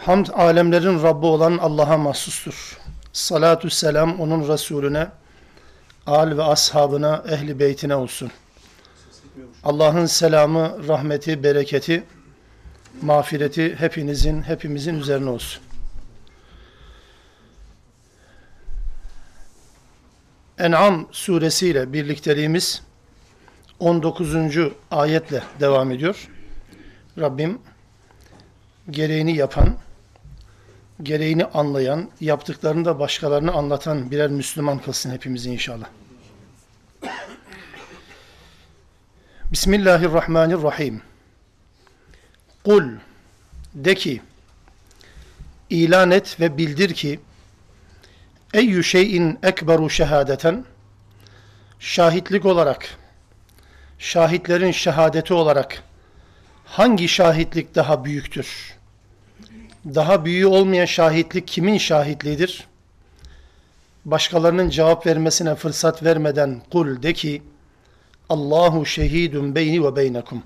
Hamd alemlerin Rabbi olan Allah'a mahsustur. Salatü selam onun Resulüne, al ve ashabına, ehli beytine olsun. Allah'ın selamı, rahmeti, bereketi, mağfireti hepinizin, hepimizin üzerine olsun. En'am suresiyle birlikteliğimiz 19. ayetle devam ediyor. Rabbim gereğini yapan, gereğini anlayan, yaptıklarını da başkalarına anlatan birer Müslüman kılsın hepimizi inşallah. Bismillahirrahmanirrahim. Kul de ki ilan et ve bildir ki eyyü şeyin ekberu şehadeten şahitlik olarak şahitlerin şehadeti olarak hangi şahitlik daha büyüktür? Daha büyüğü olmayan şahitlik kimin şahitliğidir? Başkalarının cevap vermesine fırsat vermeden kul de ki Allahu şehidun beyni ve beynekum.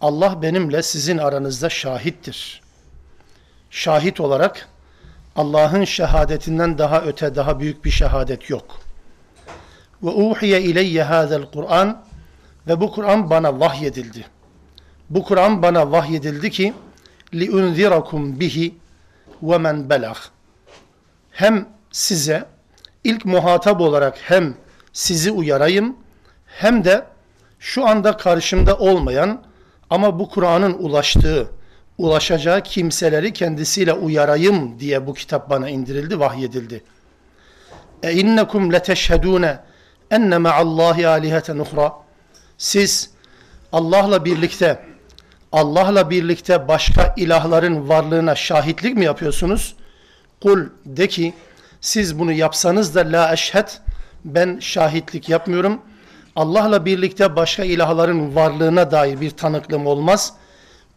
Allah benimle sizin aranızda şahittir. Şahit olarak Allah'ın şehadetinden daha öte, daha büyük bir şehadet yok. Ve uhiye ileyye hazel Kur'an ve bu Kur'an bana vahyedildi. Bu Kur'an bana vahyedildi ki bihi ve men belag. Hem size ilk muhatap olarak hem sizi uyarayım hem de şu anda karşımda olmayan ama bu Kur'an'ın ulaştığı, ulaşacağı kimseleri kendisiyle uyarayım diye bu kitap bana indirildi, vahyedildi. E innekum leteşhedune enne ma'allahi aliheten uhra. Siz Allah'la birlikte Allah'la birlikte başka ilahların varlığına şahitlik mi yapıyorsunuz? Kul de ki siz bunu yapsanız da la eşhed ben şahitlik yapmıyorum. Allah'la birlikte başka ilahların varlığına dair bir tanıklığım olmaz.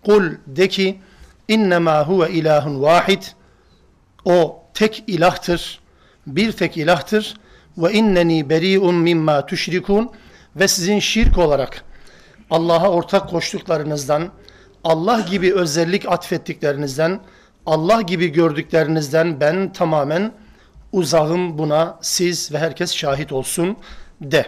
Kul de ki innema huve ilahun vahid o tek ilahtır. Bir tek ilahtır. Ve inneni beri'un mimma tüşrikun ve sizin şirk olarak Allah'a ortak koştuklarınızdan, Allah gibi özellik atfettiklerinizden, Allah gibi gördüklerinizden ben tamamen uzağım buna siz ve herkes şahit olsun de.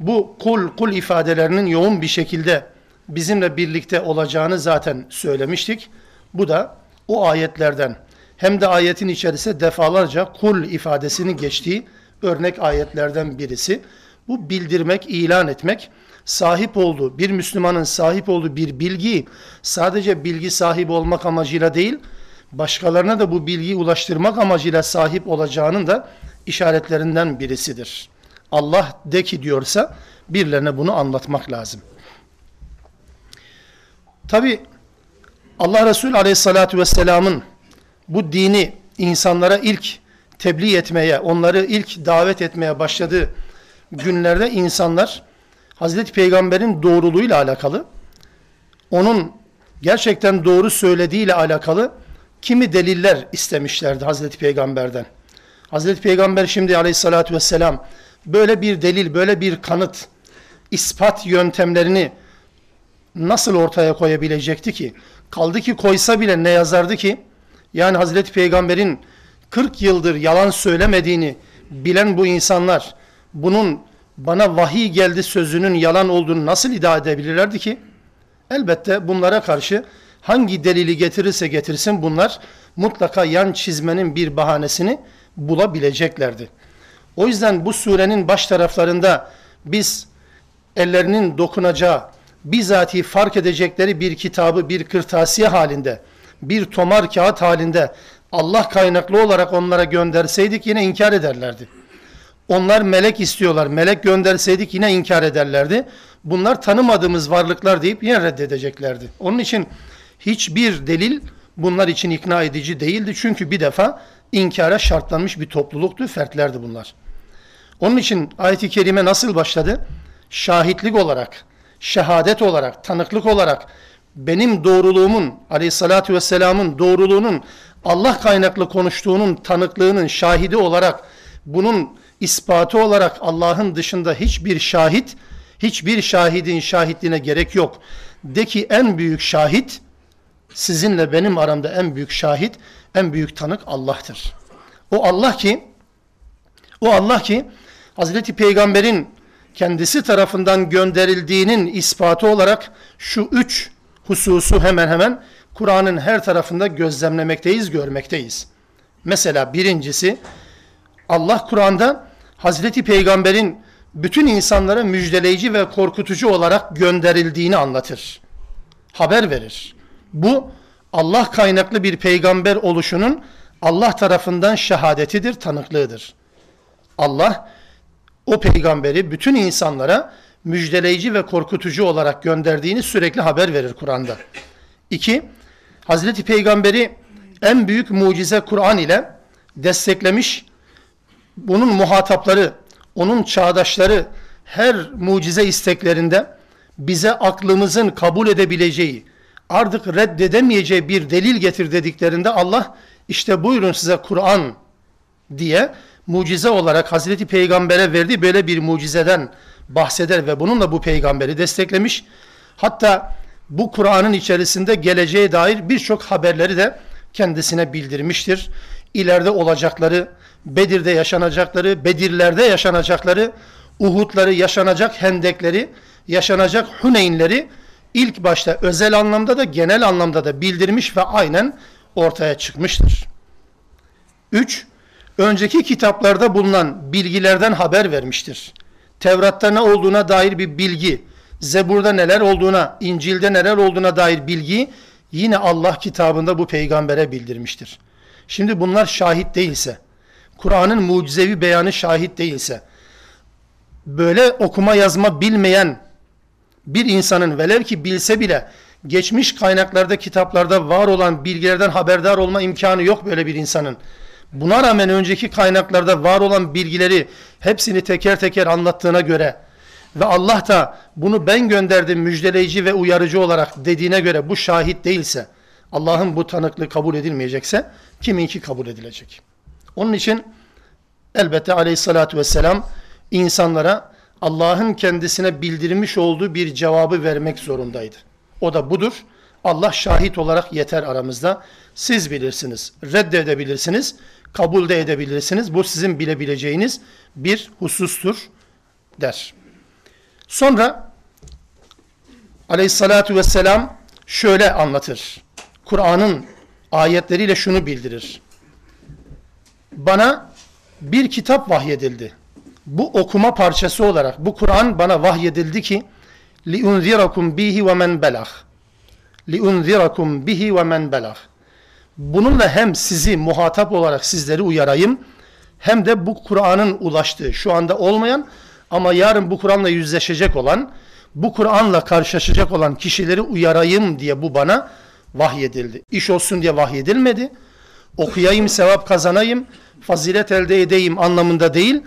Bu kul kul ifadelerinin yoğun bir şekilde bizimle birlikte olacağını zaten söylemiştik. Bu da o ayetlerden hem de ayetin içerisinde defalarca kul ifadesini geçtiği örnek ayetlerden birisi. Bu bildirmek, ilan etmek, sahip olduğu, bir Müslümanın sahip olduğu bir bilgiyi sadece bilgi sahibi olmak amacıyla değil, başkalarına da bu bilgiyi ulaştırmak amacıyla sahip olacağının da işaretlerinden birisidir. Allah de ki diyorsa birilerine bunu anlatmak lazım. Tabi Allah Resulü Aleyhisselatü Vesselam'ın bu dini insanlara ilk tebliğ etmeye, onları ilk davet etmeye başladığı günlerde insanlar Hazreti Peygamber'in doğruluğuyla alakalı, onun gerçekten doğru söylediğiyle alakalı kimi deliller istemişlerdi Hazreti Peygamber'den. Hazreti Peygamber şimdi aleyhissalatü vesselam böyle bir delil, böyle bir kanıt, ispat yöntemlerini nasıl ortaya koyabilecekti ki? Kaldı ki koysa bile ne yazardı ki? Yani Hazreti Peygamber'in 40 yıldır yalan söylemediğini bilen bu insanlar bunun bana vahiy geldi sözünün yalan olduğunu nasıl iddia edebilirlerdi ki? Elbette bunlara karşı hangi delili getirirse getirsin bunlar mutlaka yan çizmenin bir bahanesini bulabileceklerdi. O yüzden bu surenin baş taraflarında biz ellerinin dokunacağı, bizatihi fark edecekleri bir kitabı bir kırtasiye halinde, bir tomar kağıt halinde Allah kaynaklı olarak onlara gönderseydik yine inkar ederlerdi. Onlar melek istiyorlar. Melek gönderseydik yine inkar ederlerdi. Bunlar tanımadığımız varlıklar deyip yine reddedeceklerdi. Onun için hiçbir delil bunlar için ikna edici değildi. Çünkü bir defa inkara şartlanmış bir topluluktu, fertlerdi bunlar. Onun için ayet-i kerime nasıl başladı? Şahitlik olarak, şehadet olarak, tanıklık olarak benim doğruluğumun, aleyhissalatü vesselamın doğruluğunun Allah kaynaklı konuştuğunun tanıklığının şahidi olarak bunun ispatı olarak Allah'ın dışında hiçbir şahit, hiçbir şahidin şahitliğine gerek yok. De ki en büyük şahit, sizinle benim aramda en büyük şahit, en büyük tanık Allah'tır. O Allah ki, o Allah ki Hazreti Peygamber'in kendisi tarafından gönderildiğinin ispatı olarak şu üç hususu hemen hemen Kur'an'ın her tarafında gözlemlemekteyiz, görmekteyiz. Mesela birincisi Allah Kur'an'da Hazreti Peygamber'in bütün insanlara müjdeleyici ve korkutucu olarak gönderildiğini anlatır. Haber verir. Bu Allah kaynaklı bir peygamber oluşunun Allah tarafından şehadetidir, tanıklığıdır. Allah o peygamberi bütün insanlara müjdeleyici ve korkutucu olarak gönderdiğini sürekli haber verir Kur'an'da. İki, Hazreti Peygamberi en büyük mucize Kur'an ile desteklemiş. Bunun muhatapları, onun çağdaşları her mucize isteklerinde bize aklımızın kabul edebileceği, artık reddedemeyeceği bir delil getir dediklerinde Allah işte buyurun size Kur'an diye mucize olarak Hazreti Peygamber'e verdiği böyle bir mucizeden bahseder ve bununla bu peygamberi desteklemiş. Hatta bu Kur'an'ın içerisinde geleceğe dair birçok haberleri de kendisine bildirmiştir. İleride olacakları, Bedir'de yaşanacakları, Bedirlerde yaşanacakları, Uhud'ları, yaşanacak hendekleri, yaşanacak Huneynleri ilk başta özel anlamda da genel anlamda da bildirmiş ve aynen ortaya çıkmıştır. 3. Önceki kitaplarda bulunan bilgilerden haber vermiştir. Tevrat'ta ne olduğuna dair bir bilgi, Zebur'da neler olduğuna, İncil'de neler olduğuna dair bilgi yine Allah kitabında bu peygambere bildirmiştir. Şimdi bunlar şahit değilse, Kur'an'ın mucizevi beyanı şahit değilse, böyle okuma yazma bilmeyen bir insanın velev ki bilse bile geçmiş kaynaklarda, kitaplarda var olan bilgilerden haberdar olma imkanı yok böyle bir insanın. Buna rağmen önceki kaynaklarda var olan bilgileri hepsini teker teker anlattığına göre ve Allah da bunu ben gönderdim müjdeleyici ve uyarıcı olarak dediğine göre bu şahit değilse, Allah'ın bu tanıklığı kabul edilmeyecekse kiminki kabul edilecek? Onun için elbette aleyhissalatü vesselam insanlara Allah'ın kendisine bildirmiş olduğu bir cevabı vermek zorundaydı. O da budur. Allah şahit olarak yeter aramızda. Siz bilirsiniz, reddedebilirsiniz, kabul de edebilirsiniz. Bu sizin bilebileceğiniz bir husustur der. Sonra aleyhissalatu vesselam şöyle anlatır. Kur'an'ın ayetleriyle şunu bildirir. Bana bir kitap vahyedildi. Bu okuma parçası olarak bu Kur'an bana vahyedildi ki liunzirakum bihi ve men belah. Liunzirakum bihi ve men belah. Bununla hem sizi muhatap olarak sizleri uyarayım hem de bu Kur'an'ın ulaştığı şu anda olmayan ama yarın bu Kur'an'la yüzleşecek olan, bu Kur'an'la karşılaşacak olan kişileri uyarayım diye bu bana vahyedildi. İş olsun diye vahyedilmedi Okuyayım, sevap kazanayım, fazilet elde edeyim anlamında değil.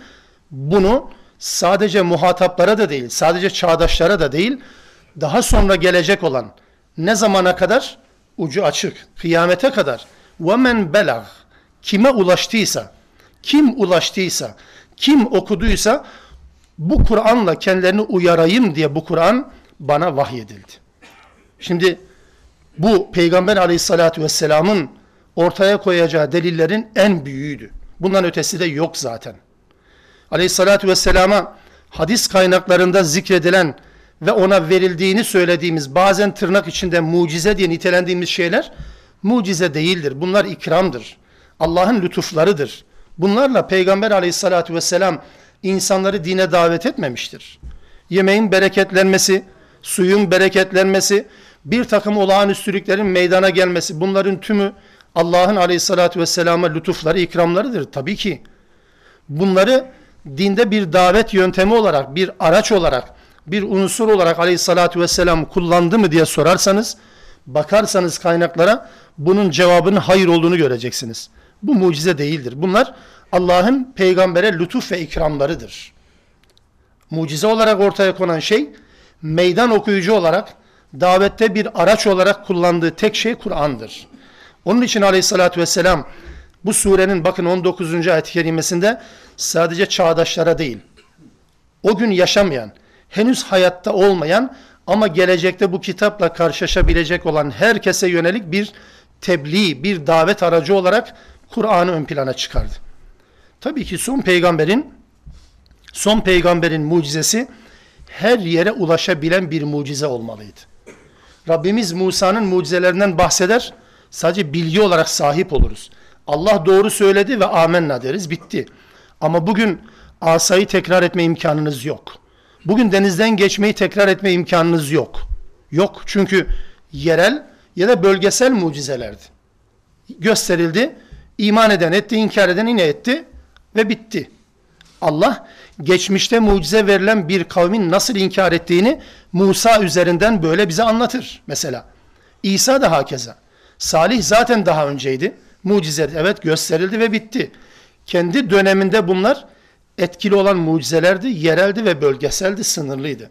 Bunu sadece muhataplara da değil, sadece çağdaşlara da değil, daha sonra gelecek olan ne zamana kadar? Ucu açık, kıyamete kadar. وَمَنْ belag Kime ulaştıysa, kim ulaştıysa, kim okuduysa bu Kur'an'la kendilerini uyarayım diye bu Kur'an bana vahyedildi. Şimdi bu Peygamber aleyhissalatü vesselamın ortaya koyacağı delillerin en büyüğüydü. Bundan ötesi de yok zaten. Aleyhissalatü vesselama hadis kaynaklarında zikredilen ve ona verildiğini söylediğimiz bazen tırnak içinde mucize diye nitelendiğimiz şeyler mucize değildir. Bunlar ikramdır. Allah'ın lütuflarıdır. Bunlarla Peygamber aleyhissalatü vesselam insanları dine davet etmemiştir. Yemeğin bereketlenmesi, suyun bereketlenmesi, bir takım olağanüstülüklerin meydana gelmesi bunların tümü Allah'ın aleyhissalatü vesselama lütufları, ikramlarıdır. Tabii ki bunları dinde bir davet yöntemi olarak, bir araç olarak, bir unsur olarak aleyhissalatü vesselam kullandı mı diye sorarsanız Bakarsanız kaynaklara bunun cevabının hayır olduğunu göreceksiniz. Bu mucize değildir. Bunlar Allah'ın peygambere lütuf ve ikramlarıdır. Mucize olarak ortaya konan şey meydan okuyucu olarak davette bir araç olarak kullandığı tek şey Kur'an'dır. Onun için aleyhissalatü vesselam bu surenin bakın 19. ayet-i kerimesinde sadece çağdaşlara değil, o gün yaşamayan, henüz hayatta olmayan ama gelecekte bu kitapla karşılaşabilecek olan herkese yönelik bir tebliğ, bir davet aracı olarak Kur'an'ı ön plana çıkardı. Tabii ki son peygamberin son peygamberin mucizesi her yere ulaşabilen bir mucize olmalıydı. Rabbimiz Musa'nın mucizelerinden bahseder. Sadece bilgi olarak sahip oluruz. Allah doğru söyledi ve amenna deriz. Bitti. Ama bugün asayı tekrar etme imkanınız yok. Bugün denizden geçmeyi tekrar etme imkanınız yok. Yok çünkü yerel ya da bölgesel mucizelerdi. Gösterildi. İman eden etti, inkar eden yine etti ve bitti. Allah geçmişte mucize verilen bir kavmin nasıl inkar ettiğini Musa üzerinden böyle bize anlatır mesela. İsa da hakeza. Salih zaten daha önceydi. Mucize evet gösterildi ve bitti. Kendi döneminde bunlar etkili olan mucizelerdi, yereldi ve bölgeseldi, sınırlıydı.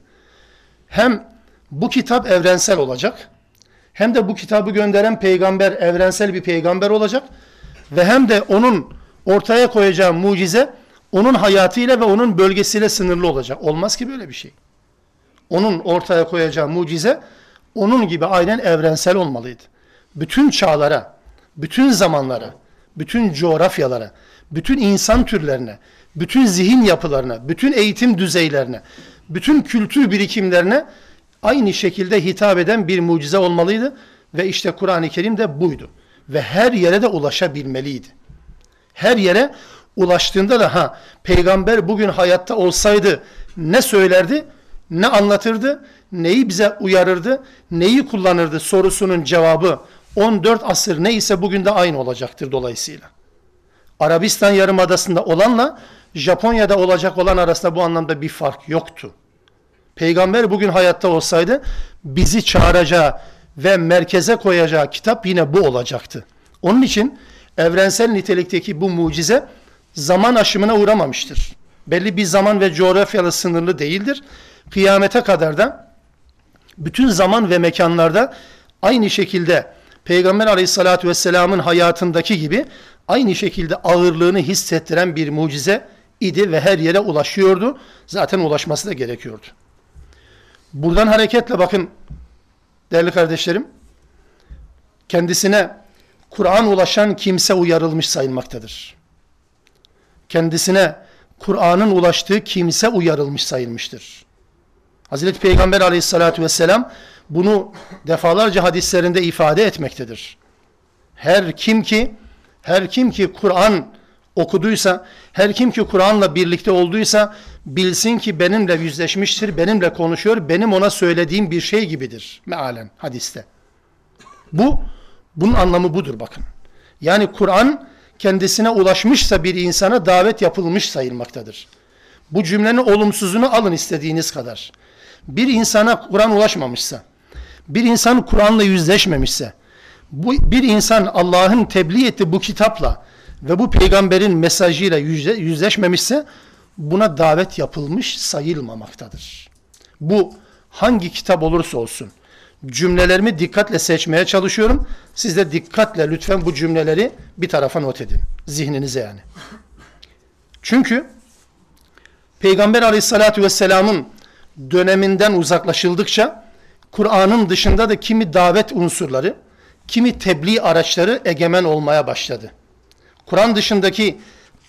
Hem bu kitap evrensel olacak, hem de bu kitabı gönderen peygamber evrensel bir peygamber olacak ve hem de onun ortaya koyacağı mucize onun hayatıyla ve onun bölgesiyle sınırlı olacak. Olmaz ki böyle bir şey. Onun ortaya koyacağı mucize onun gibi aynen evrensel olmalıydı. Bütün çağlara, bütün zamanlara, bütün coğrafyalara, bütün insan türlerine, bütün zihin yapılarına, bütün eğitim düzeylerine, bütün kültür birikimlerine aynı şekilde hitap eden bir mucize olmalıydı. Ve işte Kur'an-ı Kerim de buydu. Ve her yere de ulaşabilmeliydi. Her yere ulaştığında da ha peygamber bugün hayatta olsaydı ne söylerdi, ne anlatırdı, neyi bize uyarırdı, neyi kullanırdı sorusunun cevabı 14 asır neyse bugün de aynı olacaktır dolayısıyla. Arabistan Yarımadası'nda olanla Japonya'da olacak olan arasında bu anlamda bir fark yoktu. Peygamber bugün hayatta olsaydı bizi çağıracağı ve merkeze koyacağı kitap yine bu olacaktı. Onun için evrensel nitelikteki bu mucize zaman aşımına uğramamıştır. Belli bir zaman ve coğrafyalı sınırlı değildir. Kıyamete kadar da bütün zaman ve mekanlarda aynı şekilde Peygamber aleyhissalatü vesselamın hayatındaki gibi aynı şekilde ağırlığını hissettiren bir mucize idi ve her yere ulaşıyordu. Zaten ulaşması da gerekiyordu. Buradan hareketle bakın değerli kardeşlerim kendisine Kur'an ulaşan kimse uyarılmış sayılmaktadır. Kendisine Kur'an'ın ulaştığı kimse uyarılmış sayılmıştır. Hazreti Peygamber aleyhissalatü vesselam bunu defalarca hadislerinde ifade etmektedir. Her kim ki her kim ki Kur'an okuduysa, her kim ki Kur'an'la birlikte olduysa bilsin ki benimle yüzleşmiştir, benimle konuşuyor, benim ona söylediğim bir şey gibidir mealen hadiste. Bu bunun anlamı budur bakın. Yani Kur'an kendisine ulaşmışsa bir insana davet yapılmış sayılmaktadır. Bu cümlenin olumsuzunu alın istediğiniz kadar. Bir insana Kur'an ulaşmamışsa, bir insan Kur'an'la yüzleşmemişse, bu bir insan Allah'ın tebliğ ettiği bu kitapla ve bu peygamberin mesajıyla yüzleşmemişse buna davet yapılmış sayılmamaktadır. Bu hangi kitap olursa olsun cümlelerimi dikkatle seçmeye çalışıyorum. Siz de dikkatle lütfen bu cümleleri bir tarafa not edin. Zihninize yani. Çünkü Peygamber aleyhissalatü vesselamın döneminden uzaklaşıldıkça Kur'an'ın dışında da kimi davet unsurları, kimi tebliğ araçları egemen olmaya başladı. Kur'an dışındaki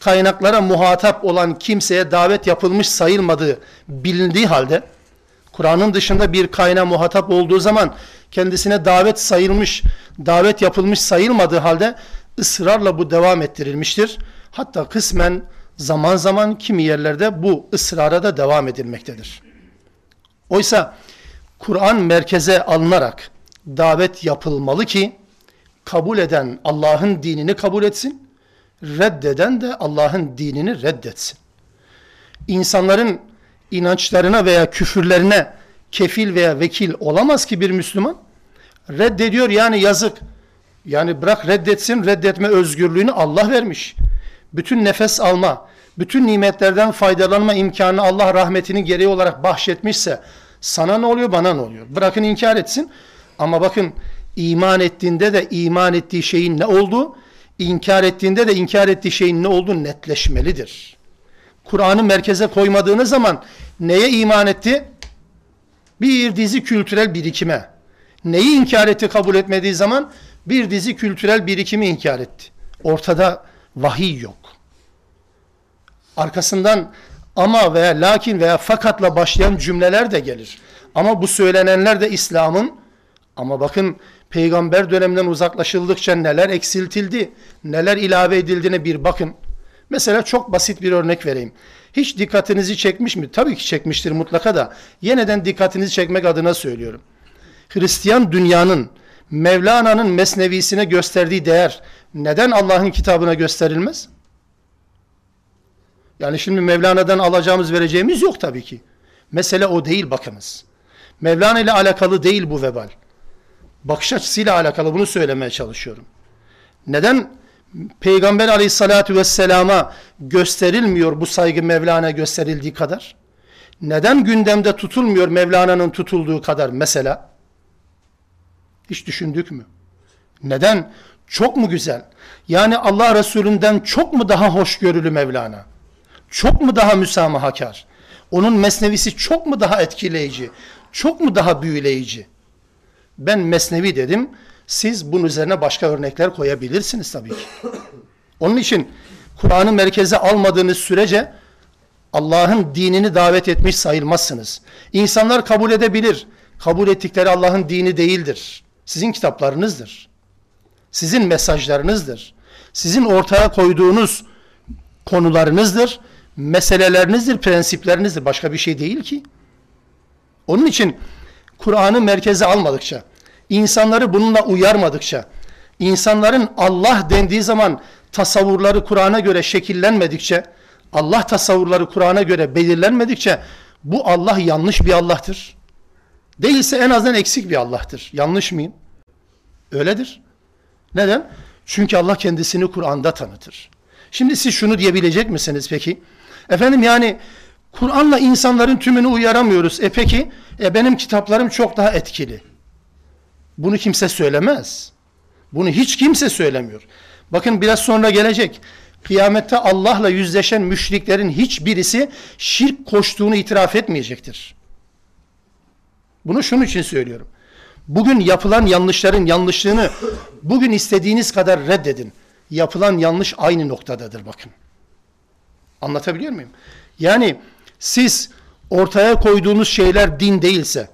kaynaklara muhatap olan kimseye davet yapılmış sayılmadığı bilindiği halde Kur'an'ın dışında bir kaynağa muhatap olduğu zaman kendisine davet sayılmış, davet yapılmış sayılmadığı halde ısrarla bu devam ettirilmiştir. Hatta kısmen zaman zaman kimi yerlerde bu ısrara da devam edilmektedir. Oysa Kur'an merkeze alınarak davet yapılmalı ki kabul eden Allah'ın dinini kabul etsin, reddeden de Allah'ın dinini reddetsin. İnsanların inançlarına veya küfürlerine kefil veya vekil olamaz ki bir Müslüman. Reddediyor yani yazık. Yani bırak reddetsin, reddetme özgürlüğünü Allah vermiş. Bütün nefes alma, bütün nimetlerden faydalanma imkanını Allah rahmetinin gereği olarak bahşetmişse sana ne oluyor, bana ne oluyor? Bırakın inkar etsin. Ama bakın iman ettiğinde de iman ettiği şeyin ne olduğu, inkar ettiğinde de inkar ettiği şeyin ne olduğu netleşmelidir. Kur'an'ı merkeze koymadığınız zaman neye iman etti? Bir dizi kültürel birikime. Neyi inkar etti kabul etmediği zaman? Bir dizi kültürel birikimi inkar etti. Ortada vahiy yok. Arkasından ama veya lakin veya fakatla başlayan cümleler de gelir. Ama bu söylenenler de İslam'ın ama bakın peygamber döneminden uzaklaşıldıkça neler eksiltildi, neler ilave edildiğine bir bakın. Mesela çok basit bir örnek vereyim. Hiç dikkatinizi çekmiş mi? Tabii ki çekmiştir mutlaka da. Yeniden dikkatinizi çekmek adına söylüyorum. Hristiyan dünyanın Mevlana'nın mesnevisine gösterdiği değer neden Allah'ın kitabına gösterilmez? Yani şimdi Mevlana'dan alacağımız vereceğimiz yok tabii ki. Mesele o değil bakınız. Mevlana ile alakalı değil bu vebal. Bakış açısıyla alakalı bunu söylemeye çalışıyorum. Neden Peygamber aleyhissalatü vesselama gösterilmiyor bu saygı Mevlana gösterildiği kadar? Neden gündemde tutulmuyor Mevlana'nın tutulduğu kadar mesela? Hiç düşündük mü? Neden? Çok mu güzel? Yani Allah Resulü'nden çok mu daha hoşgörülü Mevlana? Çok mu daha müsamahakar? Onun mesnevisi çok mu daha etkileyici? Çok mu daha büyüleyici? Ben mesnevi dedim. Siz bunun üzerine başka örnekler koyabilirsiniz tabii ki. Onun için Kur'an'ı merkeze almadığınız sürece Allah'ın dinini davet etmiş sayılmazsınız. İnsanlar kabul edebilir. Kabul ettikleri Allah'ın dini değildir. Sizin kitaplarınızdır. Sizin mesajlarınızdır. Sizin ortaya koyduğunuz konularınızdır. Meselelerinizdir, prensiplerinizdir. Başka bir şey değil ki. Onun için Kur'an'ı merkeze almadıkça, insanları bununla uyarmadıkça, insanların Allah dendiği zaman tasavvurları Kur'an'a göre şekillenmedikçe, Allah tasavvurları Kur'an'a göre belirlenmedikçe bu Allah yanlış bir Allah'tır. Değilse en azından eksik bir Allah'tır. Yanlış mıyım? Öyledir. Neden? Çünkü Allah kendisini Kur'an'da tanıtır. Şimdi siz şunu diyebilecek misiniz peki? Efendim yani Kur'an'la insanların tümünü uyaramıyoruz. E peki e benim kitaplarım çok daha etkili. Bunu kimse söylemez. Bunu hiç kimse söylemiyor. Bakın biraz sonra gelecek. Kıyamette Allah'la yüzleşen müşriklerin hiçbirisi şirk koştuğunu itiraf etmeyecektir. Bunu şunun için söylüyorum. Bugün yapılan yanlışların yanlışlığını bugün istediğiniz kadar reddedin. Yapılan yanlış aynı noktadadır bakın. Anlatabiliyor muyum? Yani siz ortaya koyduğunuz şeyler din değilse,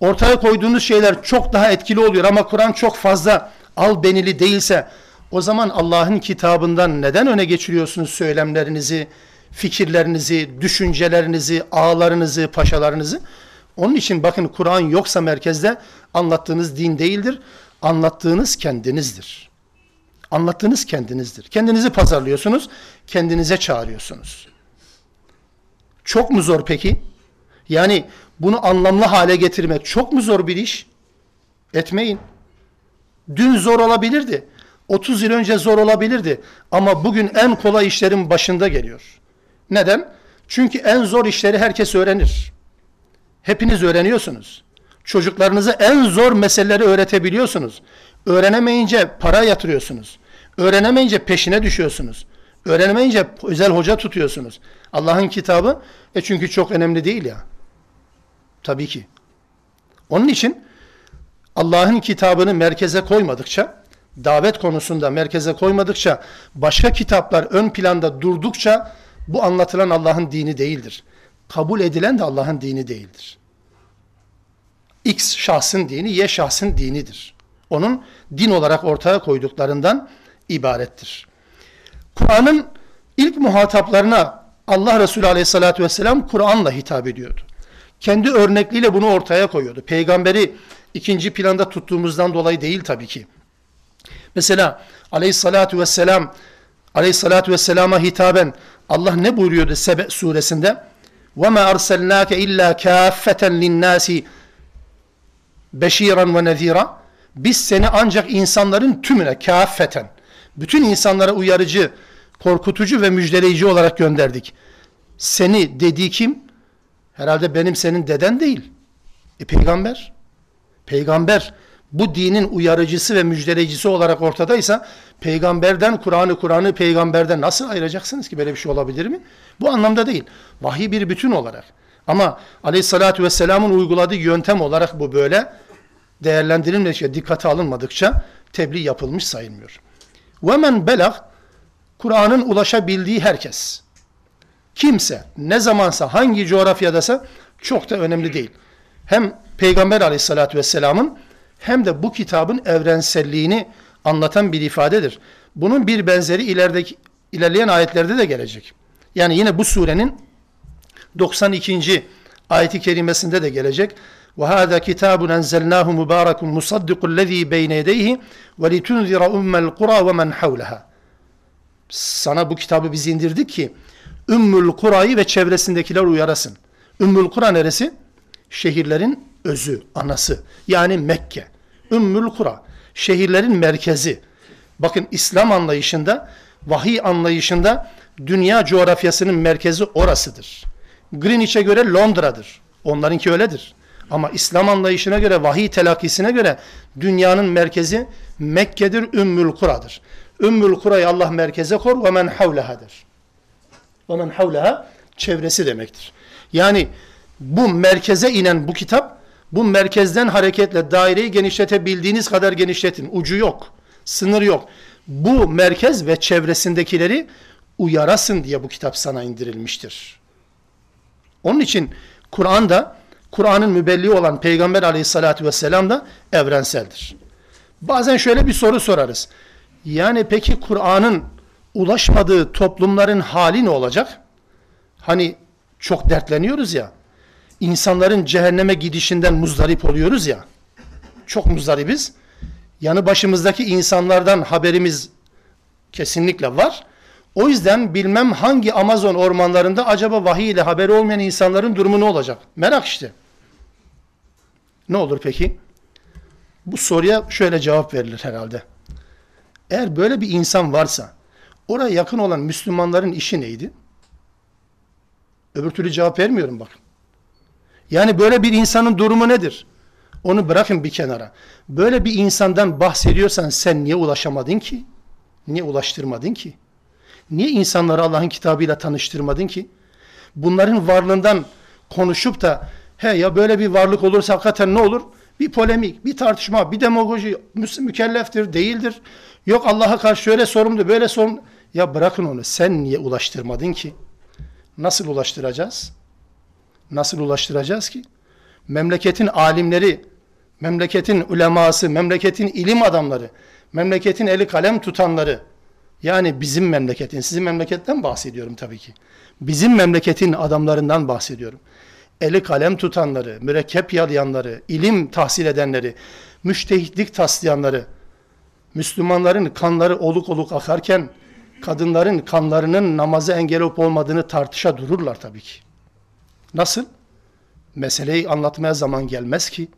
ortaya koyduğunuz şeyler çok daha etkili oluyor ama Kur'an çok fazla al benili değilse, o zaman Allah'ın kitabından neden öne geçiriyorsunuz söylemlerinizi, fikirlerinizi, düşüncelerinizi, ağlarınızı, paşalarınızı? Onun için bakın Kur'an yoksa merkezde anlattığınız din değildir. Anlattığınız kendinizdir. Anlattığınız kendinizdir. Kendinizi pazarlıyorsunuz, kendinize çağırıyorsunuz. Çok mu zor peki? Yani bunu anlamlı hale getirmek çok mu zor bir iş? Etmeyin. Dün zor olabilirdi. 30 yıl önce zor olabilirdi. Ama bugün en kolay işlerin başında geliyor. Neden? Çünkü en zor işleri herkes öğrenir. Hepiniz öğreniyorsunuz. Çocuklarınıza en zor meseleleri öğretebiliyorsunuz. Öğrenemeyince para yatırıyorsunuz. Öğrenemeyince peşine düşüyorsunuz. Öğrenemeyince özel hoca tutuyorsunuz. Allah'ın kitabı e çünkü çok önemli değil ya. Tabii ki. Onun için Allah'ın kitabını merkeze koymadıkça, davet konusunda merkeze koymadıkça, başka kitaplar ön planda durdukça bu anlatılan Allah'ın dini değildir. Kabul edilen de Allah'ın dini değildir. X şahsın dini, Y şahsın dinidir Onun din olarak ortaya koyduklarından ibarettir. Kur'an'ın ilk muhataplarına Allah Resulü Aleyhisselatü Vesselam Kur'an'la hitap ediyordu. Kendi örnekliğiyle bunu ortaya koyuyordu. Peygamberi ikinci planda tuttuğumuzdan dolayı değil tabii ki. Mesela Aleyhisselatü Vesselam Aleyhisselatü Vesselam'a hitaben Allah ne buyuruyordu Sebe suresinde? وَمَا أَرْسَلْنَاكَ إِلَّا كَافَّةً لِلنَّاسِ بَشِيرًا وَنَذ۪يرًا biz seni ancak insanların tümüne kâffeten, bütün insanlara uyarıcı, korkutucu ve müjdeleyici olarak gönderdik. Seni dediği kim? Herhalde benim senin deden değil. E peygamber. Peygamber bu dinin uyarıcısı ve müjdeleyicisi olarak ortadaysa peygamberden Kur'an'ı Kur'an'ı peygamberden nasıl ayıracaksınız ki böyle bir şey olabilir mi? Bu anlamda değil. Vahiy bir bütün olarak. Ama aleyhissalatü vesselamın uyguladığı yöntem olarak bu böyle değerlendirilmedikçe, dikkate alınmadıkça tebliğ yapılmış sayılmıyor. Ve belag Kur'an'ın ulaşabildiği herkes. Kimse, ne zamansa, hangi coğrafyadasa çok da önemli değil. Hem Peygamber aleyhissalatü vesselamın hem de bu kitabın evrenselliğini anlatan bir ifadedir. Bunun bir benzeri ilerideki ilerleyen ayetlerde de gelecek. Yani yine bu surenin 92. ayeti kerimesinde de gelecek. Kitâbun enzelnâhu mübârekun musaddikullezî beyne yedeyhi ve litunzira ummel kura ve men havleha. Sana bu kitabı biz indirdik ki Ümmül Kura'yı ve çevresindekiler uyarasın. Ümmül Kura neresi? Şehirlerin özü, anası. Yani Mekke. Ümmül Kura. Şehirlerin merkezi. Bakın İslam anlayışında, vahiy anlayışında dünya coğrafyasının merkezi orasıdır. Greenwich'e göre Londra'dır. Onlarınki öyledir. Ama İslam anlayışına göre, vahiy telakkisine göre dünyanın merkezi Mekke'dir, Ümmül Kura'dır. Ümmül Kura'yı Allah merkeze kor ve men havlehadır. Ve men havleha çevresi demektir. Yani bu merkeze inen bu kitap, bu merkezden hareketle daireyi genişletebildiğiniz kadar genişletin. Ucu yok, sınır yok. Bu merkez ve çevresindekileri uyarasın diye bu kitap sana indirilmiştir. Onun için Kur'an'da Kur'an'ın mübelliği olan Peygamber aleyhissalatü vesselam da evrenseldir. Bazen şöyle bir soru sorarız. Yani peki Kur'an'ın ulaşmadığı toplumların hali ne olacak? Hani çok dertleniyoruz ya. İnsanların cehenneme gidişinden muzdarip oluyoruz ya. Çok muzdaribiz. Yanı başımızdaki insanlardan haberimiz kesinlikle var. O yüzden bilmem hangi Amazon ormanlarında acaba vahiy ile haberi olmayan insanların durumu ne olacak? Merak işte. Ne olur peki? Bu soruya şöyle cevap verilir herhalde. Eğer böyle bir insan varsa oraya yakın olan Müslümanların işi neydi? Öbür türlü cevap vermiyorum bakın. Yani böyle bir insanın durumu nedir? Onu bırakın bir kenara. Böyle bir insandan bahsediyorsan sen niye ulaşamadın ki? Niye ulaştırmadın ki? Niye insanları Allah'ın kitabıyla tanıştırmadın ki? Bunların varlığından konuşup da he ya böyle bir varlık olursa hakikaten ne olur? Bir polemik, bir tartışma, bir demagoji mükelleftir, değildir. Yok Allah'a karşı şöyle sorumlu, böyle sorumlu. Ya bırakın onu. Sen niye ulaştırmadın ki? Nasıl ulaştıracağız? Nasıl ulaştıracağız ki? Memleketin alimleri, memleketin uleması, memleketin ilim adamları, memleketin eli kalem tutanları, yani bizim memleketin, sizin memleketten bahsediyorum tabii ki. Bizim memleketin adamlarından bahsediyorum. Eli kalem tutanları, mürekkep yalayanları, ilim tahsil edenleri, müştehitlik taslayanları, Müslümanların kanları oluk oluk akarken, kadınların kanlarının namaza engel olup olmadığını tartışa dururlar tabii ki. Nasıl? Meseleyi anlatmaya zaman gelmez ki.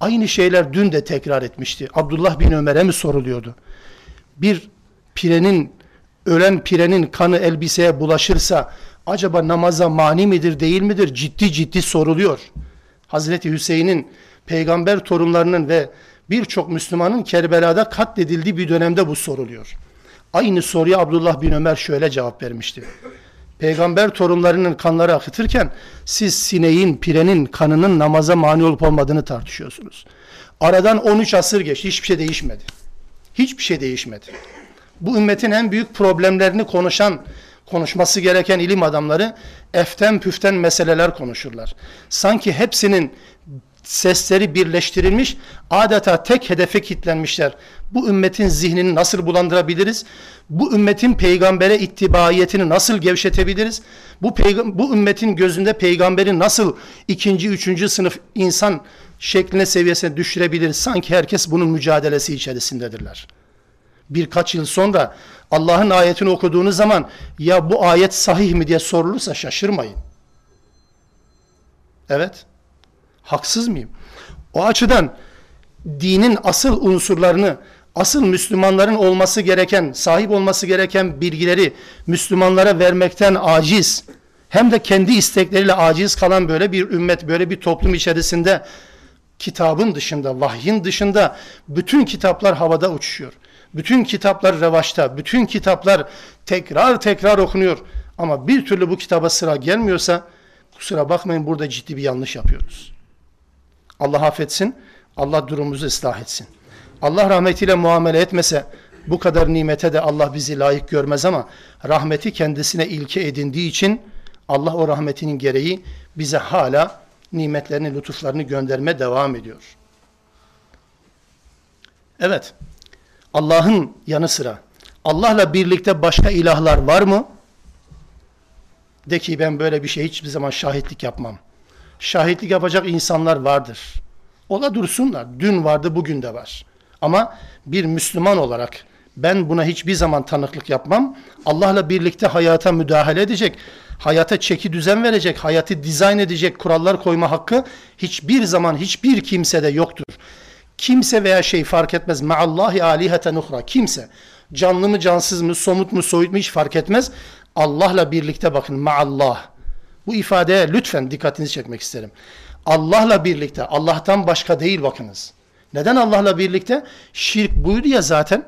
Aynı şeyler dün de tekrar etmişti. Abdullah bin Ömer'e mi soruluyordu? Bir pirenin, ölen pirenin kanı elbiseye bulaşırsa acaba namaza mani midir değil midir? Ciddi ciddi soruluyor. Hazreti Hüseyin'in peygamber torunlarının ve birçok Müslümanın Kerbela'da katledildiği bir dönemde bu soruluyor. Aynı soruya Abdullah bin Ömer şöyle cevap vermişti. Peygamber torunlarının kanları akıtırken siz sineğin, pirenin kanının namaza mani olup olmadığını tartışıyorsunuz. Aradan 13 asır geçti. Hiçbir şey değişmedi. Hiçbir şey değişmedi. Bu ümmetin en büyük problemlerini konuşan, konuşması gereken ilim adamları eften püften meseleler konuşurlar. Sanki hepsinin sesleri birleştirilmiş, adeta tek hedefe kitlenmişler. Bu ümmetin zihnini nasıl bulandırabiliriz? Bu ümmetin peygambere ittibaiyetini nasıl gevşetebiliriz? Bu, bu ümmetin gözünde peygamberi nasıl ikinci, üçüncü sınıf insan şekline seviyesine düşürebiliriz? Sanki herkes bunun mücadelesi içerisindedirler. Birkaç yıl sonra Allah'ın ayetini okuduğunuz zaman ya bu ayet sahih mi diye sorulursa şaşırmayın. Evet. Haksız mıyım? O açıdan dinin asıl unsurlarını, asıl Müslümanların olması gereken, sahip olması gereken bilgileri Müslümanlara vermekten aciz, hem de kendi istekleriyle aciz kalan böyle bir ümmet, böyle bir toplum içerisinde kitabın dışında, vahyin dışında bütün kitaplar havada uçuşuyor. Bütün kitaplar revaçta, bütün kitaplar tekrar tekrar okunuyor. Ama bir türlü bu kitaba sıra gelmiyorsa kusura bakmayın burada ciddi bir yanlış yapıyoruz. Allah affetsin, Allah durumumuzu ıslah etsin. Allah rahmetiyle muamele etmese bu kadar nimete de Allah bizi layık görmez ama rahmeti kendisine ilke edindiği için Allah o rahmetinin gereği bize hala nimetlerini, lütuflarını gönderme devam ediyor. Evet, Allah'ın yanı sıra Allah'la birlikte başka ilahlar var mı? De ki ben böyle bir şey hiçbir zaman şahitlik yapmam. Şahitlik yapacak insanlar vardır. Ola dursunlar. Dün vardı, bugün de var. Ama bir Müslüman olarak ben buna hiçbir zaman tanıklık yapmam. Allah'la birlikte hayata müdahale edecek, hayata çeki düzen verecek, hayatı dizayn edecek kurallar koyma hakkı hiçbir zaman hiçbir kimsede yoktur. Kimse veya şey fark etmez. Ma'allahi aliheten uhra. Kimse. Canlı mı cansız mı, somut mu soyut mu hiç fark etmez. Allah'la birlikte bakın. Ma'allah. Bu ifadeye lütfen dikkatinizi çekmek isterim. Allah'la birlikte, Allah'tan başka değil bakınız. Neden Allah'la birlikte? Şirk buydu ya zaten.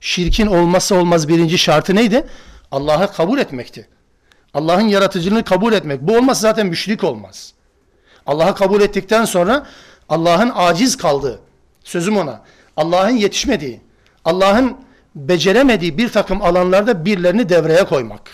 Şirkin olmazsa olmaz birinci şartı neydi? Allah'ı kabul etmekti. Allah'ın yaratıcılığını kabul etmek. Bu olmaz zaten müşrik olmaz. Allah'ı kabul ettikten sonra Allah'ın aciz kaldığı, sözüm ona, Allah'ın yetişmediği, Allah'ın beceremediği bir takım alanlarda birilerini devreye koymak.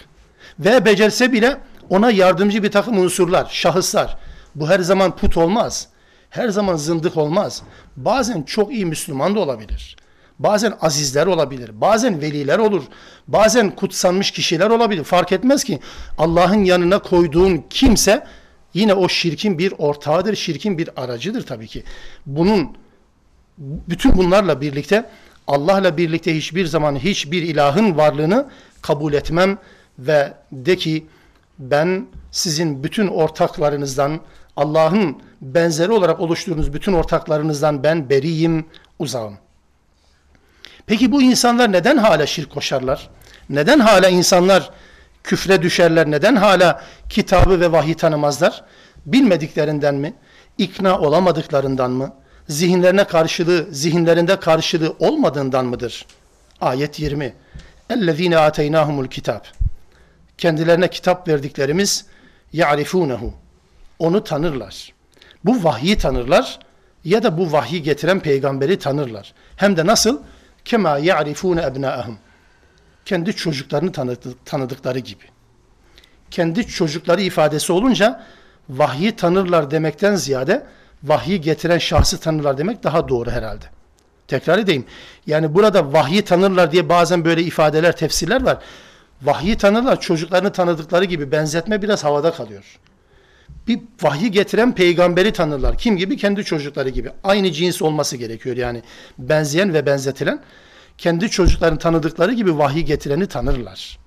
Ve becerse bile ona yardımcı bir takım unsurlar, şahıslar. Bu her zaman put olmaz. Her zaman zındık olmaz. Bazen çok iyi Müslüman da olabilir. Bazen azizler olabilir. Bazen veliler olur. Bazen kutsanmış kişiler olabilir. Fark etmez ki Allah'ın yanına koyduğun kimse yine o şirkin bir ortağıdır, şirkin bir aracıdır tabii ki. Bunun bütün bunlarla birlikte Allah'la birlikte hiçbir zaman hiçbir ilahın varlığını kabul etmem ve de ki ben sizin bütün ortaklarınızdan Allah'ın benzeri olarak oluşturduğunuz bütün ortaklarınızdan ben beriyim, uzağım. Peki bu insanlar neden hala şirk koşarlar? Neden hala insanlar küfre düşerler? Neden hala kitabı ve vahiy tanımazlar? Bilmediklerinden mi? İkna olamadıklarından mı? Zihinlerine karşılığı, zihinlerinde karşılığı olmadığından mıdır? Ayet 20. اَلَّذ۪ينَ آتَيْنَاهُمُ kitap. Kendilerine kitap verdiklerimiz يَعْرِفُونَهُ Onu tanırlar. Bu vahyi tanırlar ya da bu vahyi getiren peygamberi tanırlar. Hem de nasıl? Kema ya'rifune ebnaahum. Kendi çocuklarını tanıdıkları gibi. Kendi çocukları ifadesi olunca vahyi tanırlar demekten ziyade vahyi getiren şahsı tanırlar demek daha doğru herhalde. Tekrar edeyim. Yani burada vahyi tanırlar diye bazen böyle ifadeler, tefsirler var. Vahyi tanırlar, çocuklarını tanıdıkları gibi benzetme biraz havada kalıyor. Bir vahyi getiren peygamberi tanırlar. Kim gibi? Kendi çocukları gibi. Aynı cins olması gerekiyor yani. Benzeyen ve benzetilen. Kendi çocuklarını tanıdıkları gibi vahyi getireni tanırlar.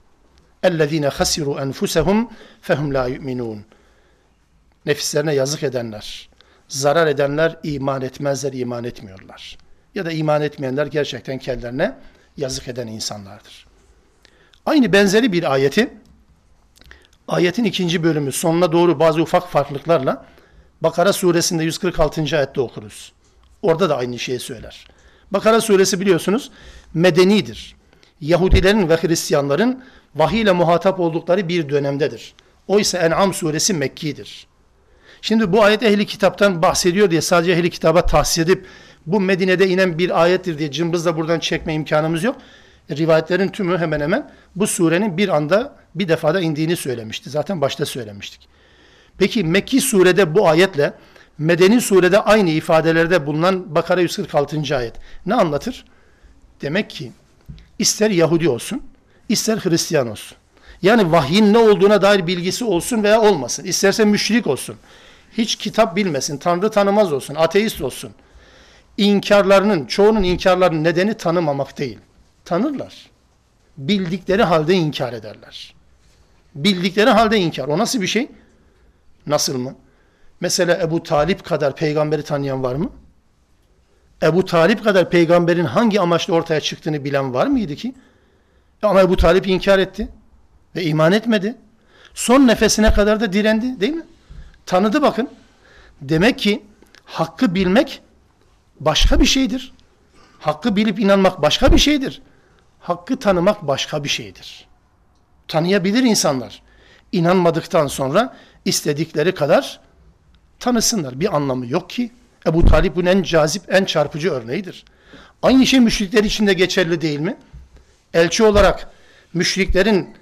اَلَّذ۪ينَ خَسِرُوا اَنْفُسَهُمْ فَهُمْ لَا يُؤْمِنُونَ Nefislerine yazık edenler, zarar edenler iman etmezler, iman etmiyorlar. Ya da iman etmeyenler gerçekten kendilerine yazık eden insanlardır. Aynı benzeri bir ayeti ayetin ikinci bölümü sonuna doğru bazı ufak farklılıklarla Bakara suresinde 146. ayette okuruz. Orada da aynı şeyi söyler. Bakara suresi biliyorsunuz medenidir. Yahudilerin ve Hristiyanların vahiy ile muhatap oldukları bir dönemdedir. Oysa En'am suresi Mekki'dir. Şimdi bu ayet ehli kitaptan bahsediyor diye sadece ehli kitaba tahsis edip bu Medine'de inen bir ayettir diye cımbızla buradan çekme imkanımız yok. Rivayetlerin tümü hemen hemen bu surenin bir anda bir defada indiğini söylemişti. Zaten başta söylemiştik. Peki Mekki surede bu ayetle Medeni surede aynı ifadelerde bulunan Bakara 146. ayet ne anlatır? Demek ki ister Yahudi olsun, ister Hristiyan olsun. Yani vahyin ne olduğuna dair bilgisi olsun veya olmasın. İsterse müşrik olsun. Hiç kitap bilmesin, Tanrı tanımaz olsun, ateist olsun. İnkarlarının, çoğunun inkarlarının nedeni tanımamak değil. Tanırlar. Bildikleri halde inkar ederler. Bildikleri halde inkar. O nasıl bir şey? Nasıl mı? Mesela Ebu Talip kadar peygamberi tanıyan var mı? Ebu Talip kadar peygamberin hangi amaçla ortaya çıktığını bilen var mıydı ki? Ama Ebu Talip inkar etti ve iman etmedi. Son nefesine kadar da direndi değil mi? Tanıdı bakın. Demek ki hakkı bilmek başka bir şeydir. Hakkı bilip inanmak başka bir şeydir. Hakkı tanımak başka bir şeydir. Tanıyabilir insanlar. İnanmadıktan sonra istedikleri kadar tanısınlar. Bir anlamı yok ki. Ebu Talip bunun en cazip, en çarpıcı örneğidir. Aynı şey müşrikler için de geçerli değil mi? Elçi olarak, müşriklerin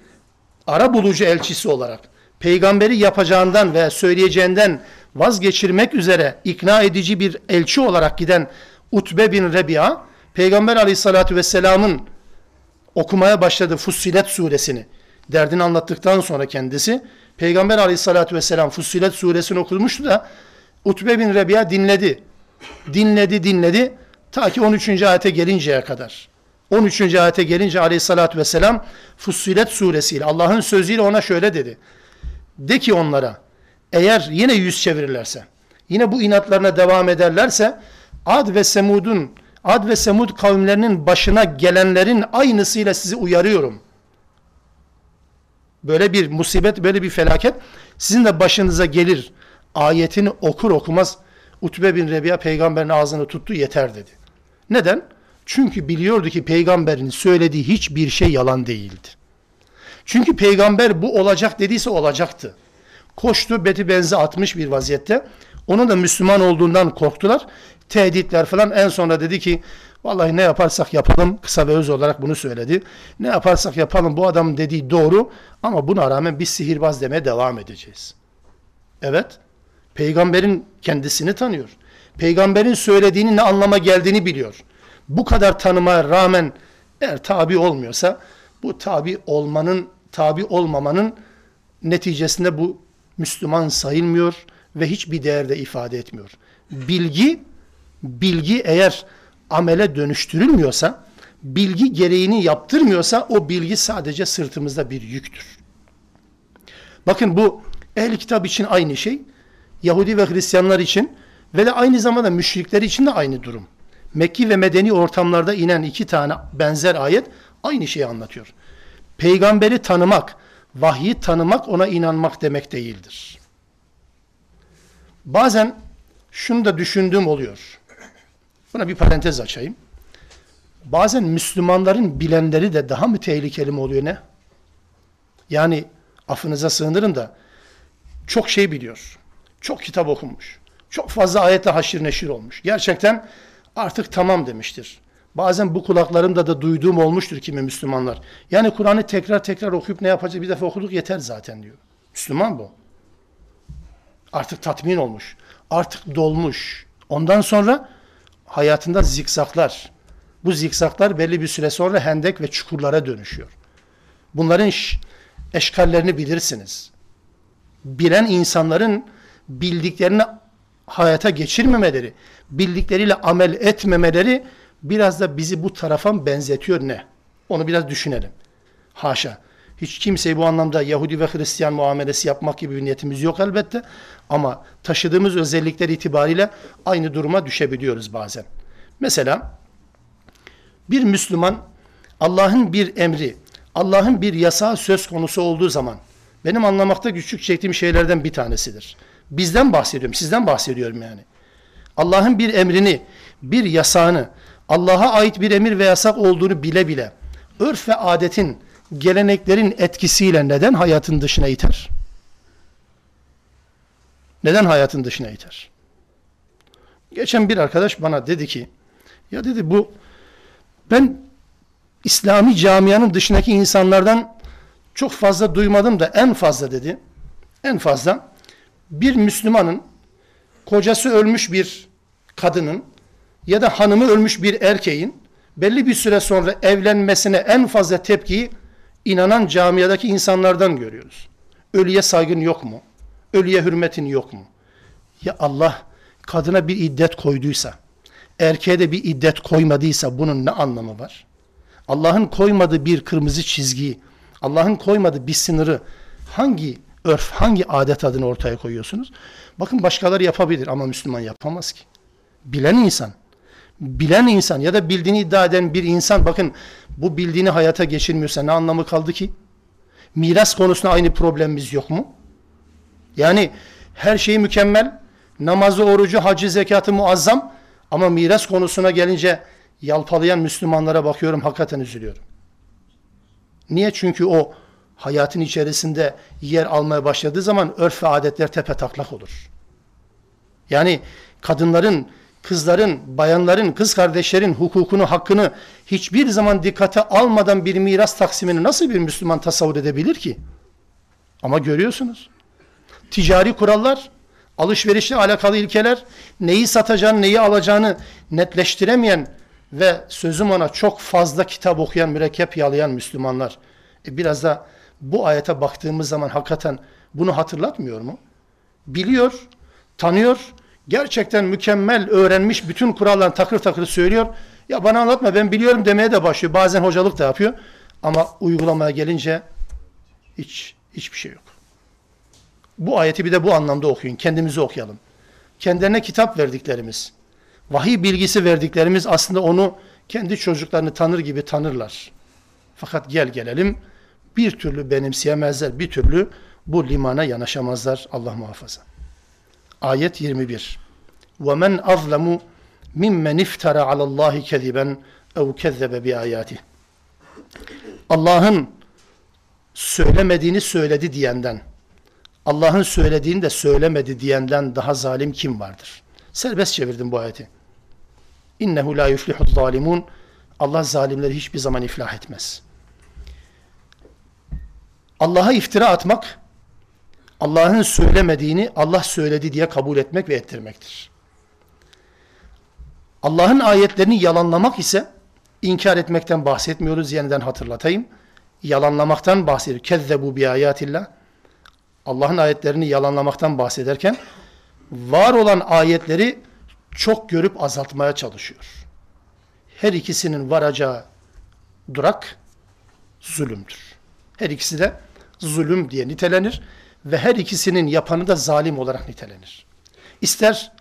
ara bulucu elçisi olarak, peygamberi yapacağından ve söyleyeceğinden vazgeçirmek üzere ikna edici bir elçi olarak giden Utbe bin Rebi'a, Peygamber aleyhissalatü vesselamın okumaya başladı Fussilet suresini. Derdini anlattıktan sonra kendisi, Peygamber aleyhissalatü vesselam Fussilet suresini okumuştu da Utbe bin Rebi'a dinledi. Dinledi, dinledi. Ta ki 13. ayete gelinceye kadar. 13. ayete gelince aleyhissalatü vesselam Fussilet suresiyle Allah'ın sözüyle ona şöyle dedi. De ki onlara eğer yine yüz çevirirlerse yine bu inatlarına devam ederlerse Ad ve Semud'un Ad ve Semud kavimlerinin başına gelenlerin aynısıyla sizi uyarıyorum. Böyle bir musibet, böyle bir felaket sizin de başınıza gelir. Ayetini okur okumaz Utbe bin Rebiya peygamberin ağzını tuttu yeter dedi. Neden? Çünkü biliyordu ki peygamberin söylediği hiçbir şey yalan değildi. Çünkü peygamber bu olacak dediyse olacaktı. Koştu beti benzi atmış bir vaziyette. Onun da Müslüman olduğundan korktular. Tehditler falan en sonra dedi ki vallahi ne yaparsak yapalım kısa ve öz olarak bunu söyledi. Ne yaparsak yapalım bu adam dediği doğru ama buna rağmen biz sihirbaz demeye devam edeceğiz. Evet. Peygamberin kendisini tanıyor. Peygamberin söylediğinin ne anlama geldiğini biliyor. Bu kadar tanımaya rağmen eğer tabi olmuyorsa bu tabi olmanın, tabi olmamanın neticesinde bu Müslüman sayılmıyor ve hiçbir değerde ifade etmiyor. Bilgi, bilgi eğer amele dönüştürülmüyorsa, bilgi gereğini yaptırmıyorsa o bilgi sadece sırtımızda bir yüktür. Bakın bu ehli kitap için aynı şey. Yahudi ve Hristiyanlar için ve de aynı zamanda müşrikler için de aynı durum. Mekki ve medeni ortamlarda inen iki tane benzer ayet aynı şeyi anlatıyor. Peygamberi tanımak, vahyi tanımak, ona inanmak demek değildir. Bazen şunu da düşündüğüm oluyor. Buna bir parantez açayım. Bazen Müslümanların bilenleri de daha mı tehlikeli mi oluyor ne? Yani affınıza sığınırım da çok şey biliyor. Çok kitap okumuş. Çok fazla ayetle haşir neşir olmuş. Gerçekten artık tamam demiştir. Bazen bu kulaklarımda da duyduğum olmuştur kimi Müslümanlar. Yani Kur'an'ı tekrar tekrar okuyup ne yapacak bir defa okuduk yeter zaten diyor. Müslüman bu. Artık tatmin olmuş. Artık dolmuş. Ondan sonra hayatında zikzaklar. Bu zikzaklar belli bir süre sonra hendek ve çukurlara dönüşüyor. Bunların eşkallerini bilirsiniz. Bilen insanların bildiklerini hayata geçirmemeleri, bildikleriyle amel etmemeleri biraz da bizi bu tarafa benzetiyor ne? Onu biraz düşünelim. Haşa. Hiç kimseyi bu anlamda Yahudi ve Hristiyan muamelesi yapmak gibi bir niyetimiz yok elbette. Ama taşıdığımız özellikler itibariyle aynı duruma düşebiliyoruz bazen. Mesela bir Müslüman Allah'ın bir emri, Allah'ın bir yasağı söz konusu olduğu zaman benim anlamakta güçlük çektiğim şeylerden bir tanesidir. Bizden bahsediyorum, sizden bahsediyorum yani. Allah'ın bir emrini, bir yasağını, Allah'a ait bir emir ve yasak olduğunu bile bile örf ve adetin, geleneklerin etkisiyle neden hayatın dışına iter? Neden hayatın dışına iter? Geçen bir arkadaş bana dedi ki, ya dedi bu ben İslami camianın dışındaki insanlardan çok fazla duymadım da en fazla dedi. En fazla bir Müslümanın kocası ölmüş bir kadının ya da hanımı ölmüş bir erkeğin belli bir süre sonra evlenmesine en fazla tepkiyi inanan camiadaki insanlardan görüyoruz. Ölüye saygın yok mu? Ölüye hürmetin yok mu? Ya Allah kadına bir iddet koyduysa, erkeğe de bir iddet koymadıysa bunun ne anlamı var? Allah'ın koymadığı bir kırmızı çizgiyi, Allah'ın koymadığı bir sınırı hangi örf, hangi adet adını ortaya koyuyorsunuz? Bakın başkaları yapabilir ama Müslüman yapamaz ki. Bilen insan, bilen insan ya da bildiğini iddia eden bir insan bakın bu bildiğini hayata geçirmiyorsa ne anlamı kaldı ki? Miras konusunda aynı problemimiz yok mu? Yani her şeyi mükemmel, namazı, orucu, hacı, zekatı muazzam ama miras konusuna gelince yalpalayan Müslümanlara bakıyorum hakikaten üzülüyorum. Niye? Çünkü o hayatın içerisinde yer almaya başladığı zaman örf ve adetler tepe taklak olur. Yani kadınların, kızların, bayanların, kız kardeşlerin hukukunu, hakkını hiçbir zaman dikkate almadan bir miras taksimini nasıl bir Müslüman tasavvur edebilir ki? Ama görüyorsunuz. Ticari kurallar, alışverişle alakalı ilkeler, neyi satacağını, neyi alacağını netleştiremeyen ve sözüm ona çok fazla kitap okuyan, mürekkep yalayan Müslümanlar. E biraz da bu ayete baktığımız zaman hakikaten bunu hatırlatmıyor mu? Biliyor, tanıyor, gerçekten mükemmel öğrenmiş, bütün kurallarını takır takır söylüyor. Ya bana anlatma ben biliyorum demeye de başlıyor. Bazen hocalık da yapıyor. Ama uygulamaya gelince hiç hiçbir şey yok. Bu ayeti bir de bu anlamda okuyun. Kendimizi okuyalım. Kendilerine kitap verdiklerimiz, vahiy bilgisi verdiklerimiz aslında onu kendi çocuklarını tanır gibi tanırlar. Fakat gel gelelim bir türlü benimseyemezler, bir türlü bu limana yanaşamazlar Allah muhafaza. Ayet 21. وَمَنْ أَظْلَمُ مِمَّنْ اِفْتَرَ عَلَى اللّٰهِ كَذِبًا اَوْ كَذَّبَ بِآيَاتِهِ Allah'ın söylemediğini söyledi diyenden, Allah'ın söylediğini de söylemedi diyenden daha zalim kim vardır? Serbest çevirdim bu ayeti. İnnehu la yuflihu zalimun. Allah zalimleri hiçbir zaman iflah etmez. Allah'a iftira atmak, Allah'ın söylemediğini Allah söyledi diye kabul etmek ve ettirmektir. Allah'ın ayetlerini yalanlamak ise inkar etmekten bahsetmiyoruz. Yeniden hatırlatayım. Yalanlamaktan bahsediyor. Kezzebu bi ayatillah. Allah'ın ayetlerini yalanlamaktan bahsederken var olan ayetleri çok görüp azaltmaya çalışıyor. Her ikisinin varacağı durak zulümdür. Her ikisi de zulüm diye nitelenir ve her ikisinin yapanı da zalim olarak nitelenir. İster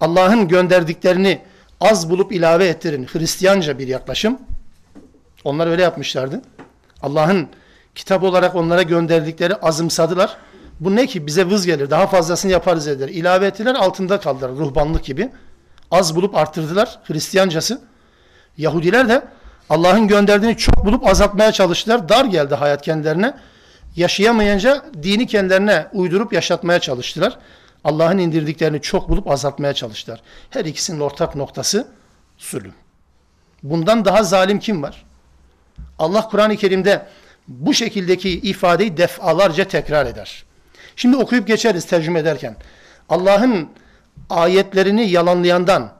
Allah'ın gönderdiklerini az bulup ilave ettirin. Hristiyanca bir yaklaşım. Onlar öyle yapmışlardı. Allah'ın kitap olarak onlara gönderdikleri azımsadılar. Bu ne ki bize vız gelir daha fazlasını yaparız eder. İlave ettiler altında kaldılar ruhbanlık gibi. Az bulup arttırdılar Hristiyancası. Yahudiler de Allah'ın gönderdiğini çok bulup azaltmaya çalıştılar. Dar geldi hayat kendilerine. Yaşayamayınca dini kendilerine uydurup yaşatmaya çalıştılar. Allah'ın indirdiklerini çok bulup azaltmaya çalıştılar. Her ikisinin ortak noktası zulüm. Bundan daha zalim kim var? Allah Kur'an-ı Kerim'de bu şekildeki ifadeyi defalarca tekrar eder. Şimdi okuyup geçeriz tercüme ederken. Allah'ın ayetlerini yalanlayandan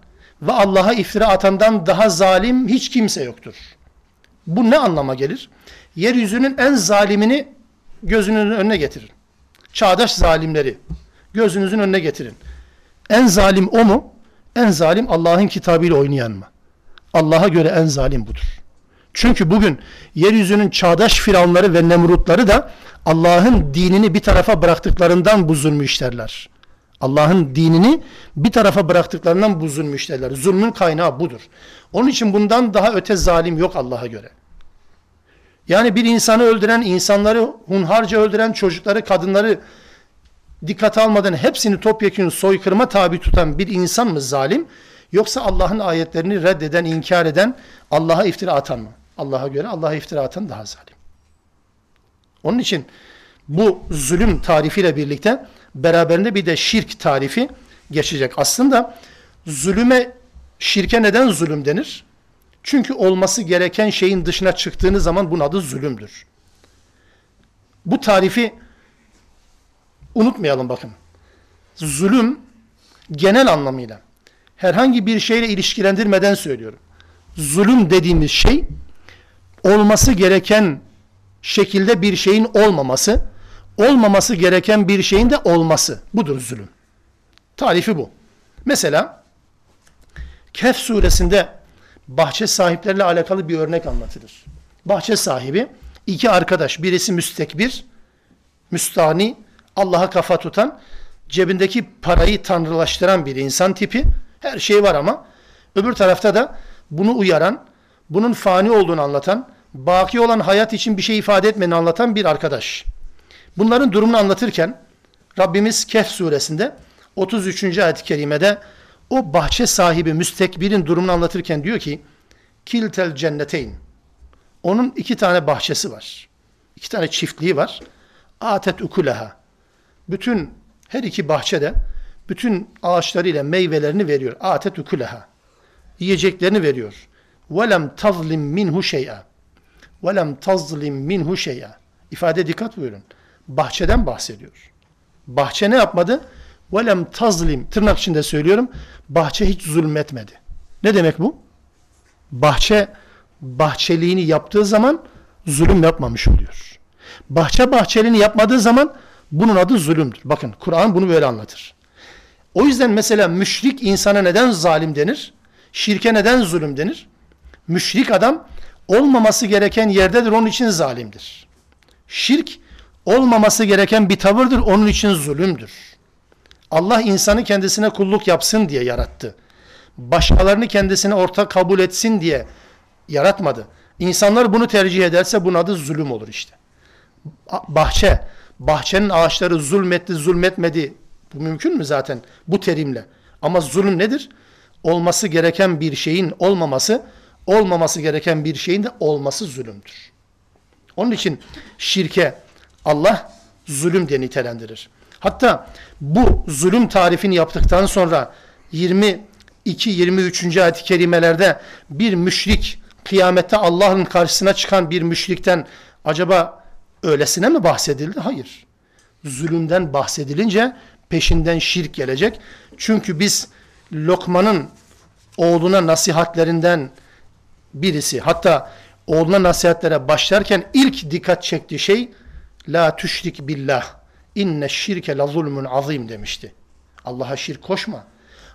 ve Allah'a iftira atandan daha zalim hiç kimse yoktur. Bu ne anlama gelir? Yeryüzünün en zalimini gözünün önüne getirin. Çağdaş zalimleri gözünüzün önüne getirin. En zalim o mu? En zalim Allah'ın kitabıyla oynayan mı? Allah'a göre en zalim budur. Çünkü bugün yeryüzünün çağdaş firavunları ve nemrutları da Allah'ın dinini bir tarafa bıraktıklarından bu zulmü işlerler. Allah'ın dinini bir tarafa bıraktıklarından bu zulmü işlerler. Zulmün kaynağı budur. Onun için bundan daha öte zalim yok Allah'a göre. Yani bir insanı öldüren, insanları hunharca öldüren, çocukları, kadınları dikkate almadan hepsini topyekun soykırıma tabi tutan bir insan mı zalim? Yoksa Allah'ın ayetlerini reddeden, inkar eden, Allah'a iftira atan mı? Allah'a göre Allah'a iftira atan daha zalim. Onun için bu zulüm tarifiyle birlikte beraberinde bir de şirk tarifi geçecek. Aslında zulüme, şirke neden zulüm denir? Çünkü olması gereken şeyin dışına çıktığınız zaman bunun adı zulümdür. Bu tarifi unutmayalım bakın. Zulüm genel anlamıyla herhangi bir şeyle ilişkilendirmeden söylüyorum. Zulüm dediğimiz şey olması gereken şekilde bir şeyin olmaması, olmaması gereken bir şeyin de olması. Budur zulüm. Tarifi bu. Mesela Kehf suresinde bahçe sahipleriyle alakalı bir örnek anlatılır. Bahçe sahibi iki arkadaş, birisi müstekbir, müstani, Allah'a kafa tutan, cebindeki parayı tanrılaştıran bir insan tipi. Her şey var ama Öbür tarafta da bunu uyaran, bunun fani olduğunu anlatan, baki olan hayat için bir şey ifade etmeni anlatan bir arkadaş. Bunların durumunu anlatırken Rabbimiz Kehf suresinde 33. ayet-i kerimede o bahçe sahibi müstekbirin durumunu anlatırken diyor ki kiltel cenneteyn onun iki tane bahçesi var. İki tane çiftliği var. Atet ukuleha. Bütün her iki bahçede bütün ağaçlarıyla meyvelerini veriyor. Atet ukuleha. Yiyeceklerini veriyor. Velem tazlim minhu şey'a. Velem tazlim minhu şey'a. İfade dikkat buyurun. Bahçeden bahsediyor. Bahçe ne yapmadı? Velem tazlim. Tırnak içinde söylüyorum. Bahçe hiç zulmetmedi. Ne demek bu? Bahçe bahçeliğini yaptığı zaman zulüm yapmamış oluyor. Bahçe bahçeliğini yapmadığı zaman bunun adı zulümdür. Bakın Kur'an bunu böyle anlatır. O yüzden mesela müşrik insana neden zalim denir? Şirke neden zulüm denir? Müşrik adam olmaması gereken yerdedir onun için zalimdir. Şirk olmaması gereken bir tavırdır onun için zulümdür. Allah insanı kendisine kulluk yapsın diye yarattı. Başkalarını kendisine ortak kabul etsin diye yaratmadı. İnsanlar bunu tercih ederse bunun adı zulüm olur işte. Bahçe, bahçenin ağaçları zulmetti, zulmetmedi. Bu mümkün mü zaten bu terimle? Ama zulüm nedir? Olması gereken bir şeyin olmaması, olmaması gereken bir şeyin de olması zulümdür. Onun için şirke Allah zulüm diye nitelendirir. Hatta bu zulüm tarifini yaptıktan sonra 22-23. ayet-i kerimelerde bir müşrik kıyamette Allah'ın karşısına çıkan bir müşrikten acaba öylesine mi bahsedildi? Hayır. Zulümden bahsedilince peşinden şirk gelecek. Çünkü biz Lokman'ın oğluna nasihatlerinden birisi hatta oğluna nasihatlere başlarken ilk dikkat çektiği şey la tüşrik billah inne şirke la zulmün azim demişti. Allah'a şirk koşma.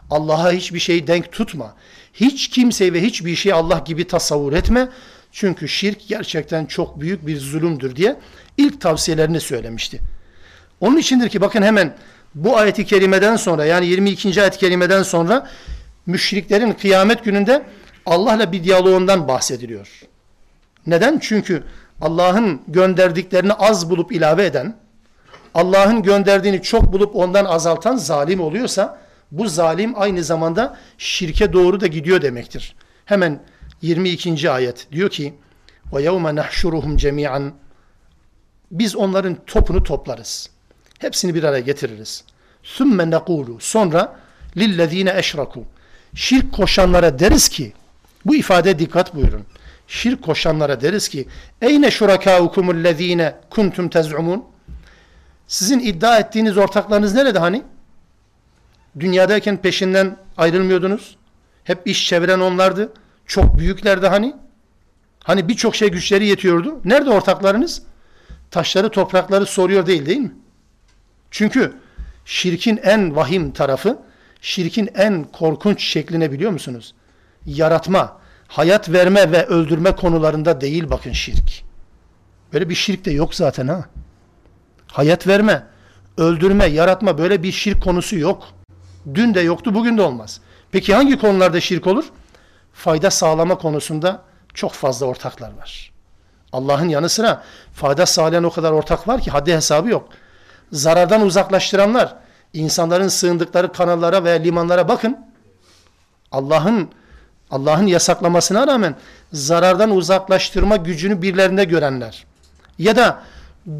Allah'a hiçbir şey denk tutma. Hiç kimseyi ve hiçbir şeyi Allah gibi tasavvur etme. Çünkü şirk gerçekten çok büyük bir zulümdür diye ilk tavsiyelerini söylemişti. Onun içindir ki bakın hemen bu ayeti kerimeden sonra yani 22. ayet-i kerimeden sonra müşriklerin kıyamet gününde Allah'la bir diyaloğundan bahsediliyor. Neden? Çünkü Allah'ın gönderdiklerini az bulup ilave eden, Allah'ın gönderdiğini çok bulup ondan azaltan zalim oluyorsa bu zalim aynı zamanda şirke doğru da gidiyor demektir. Hemen 22. ayet diyor ki ve yevme nahşuruhum cemi'an biz onların topunu toplarız. Hepsini bir araya getiririz. Sümme nekulu sonra lillezine eşraku şirk koşanlara deriz ki bu ifade dikkat buyurun. Şirk koşanlara deriz ki eyne şurakaukumul lezine kuntum tez'umun sizin iddia ettiğiniz ortaklarınız nerede hani? Dünyadayken peşinden ayrılmıyordunuz. Hep iş çeviren onlardı. Çok büyüklerdi hani. Hani birçok şey güçleri yetiyordu. Nerede ortaklarınız? Taşları toprakları soruyor değil değil mi? Çünkü şirkin en vahim tarafı, şirkin en korkunç şekline biliyor musunuz? Yaratma, hayat verme ve öldürme konularında değil bakın şirk. Böyle bir şirk de yok zaten ha. Hayat verme, öldürme, yaratma böyle bir şirk konusu yok. Dün de yoktu, bugün de olmaz. Peki hangi konularda şirk olur? Fayda sağlama konusunda çok fazla ortaklar var. Allah'ın yanı sıra fayda sağlayan o kadar ortak var ki haddi hesabı yok. Zarardan uzaklaştıranlar, insanların sığındıkları kanallara veya limanlara bakın. Allah'ın Allah'ın yasaklamasına rağmen zarardan uzaklaştırma gücünü birilerinde görenler ya da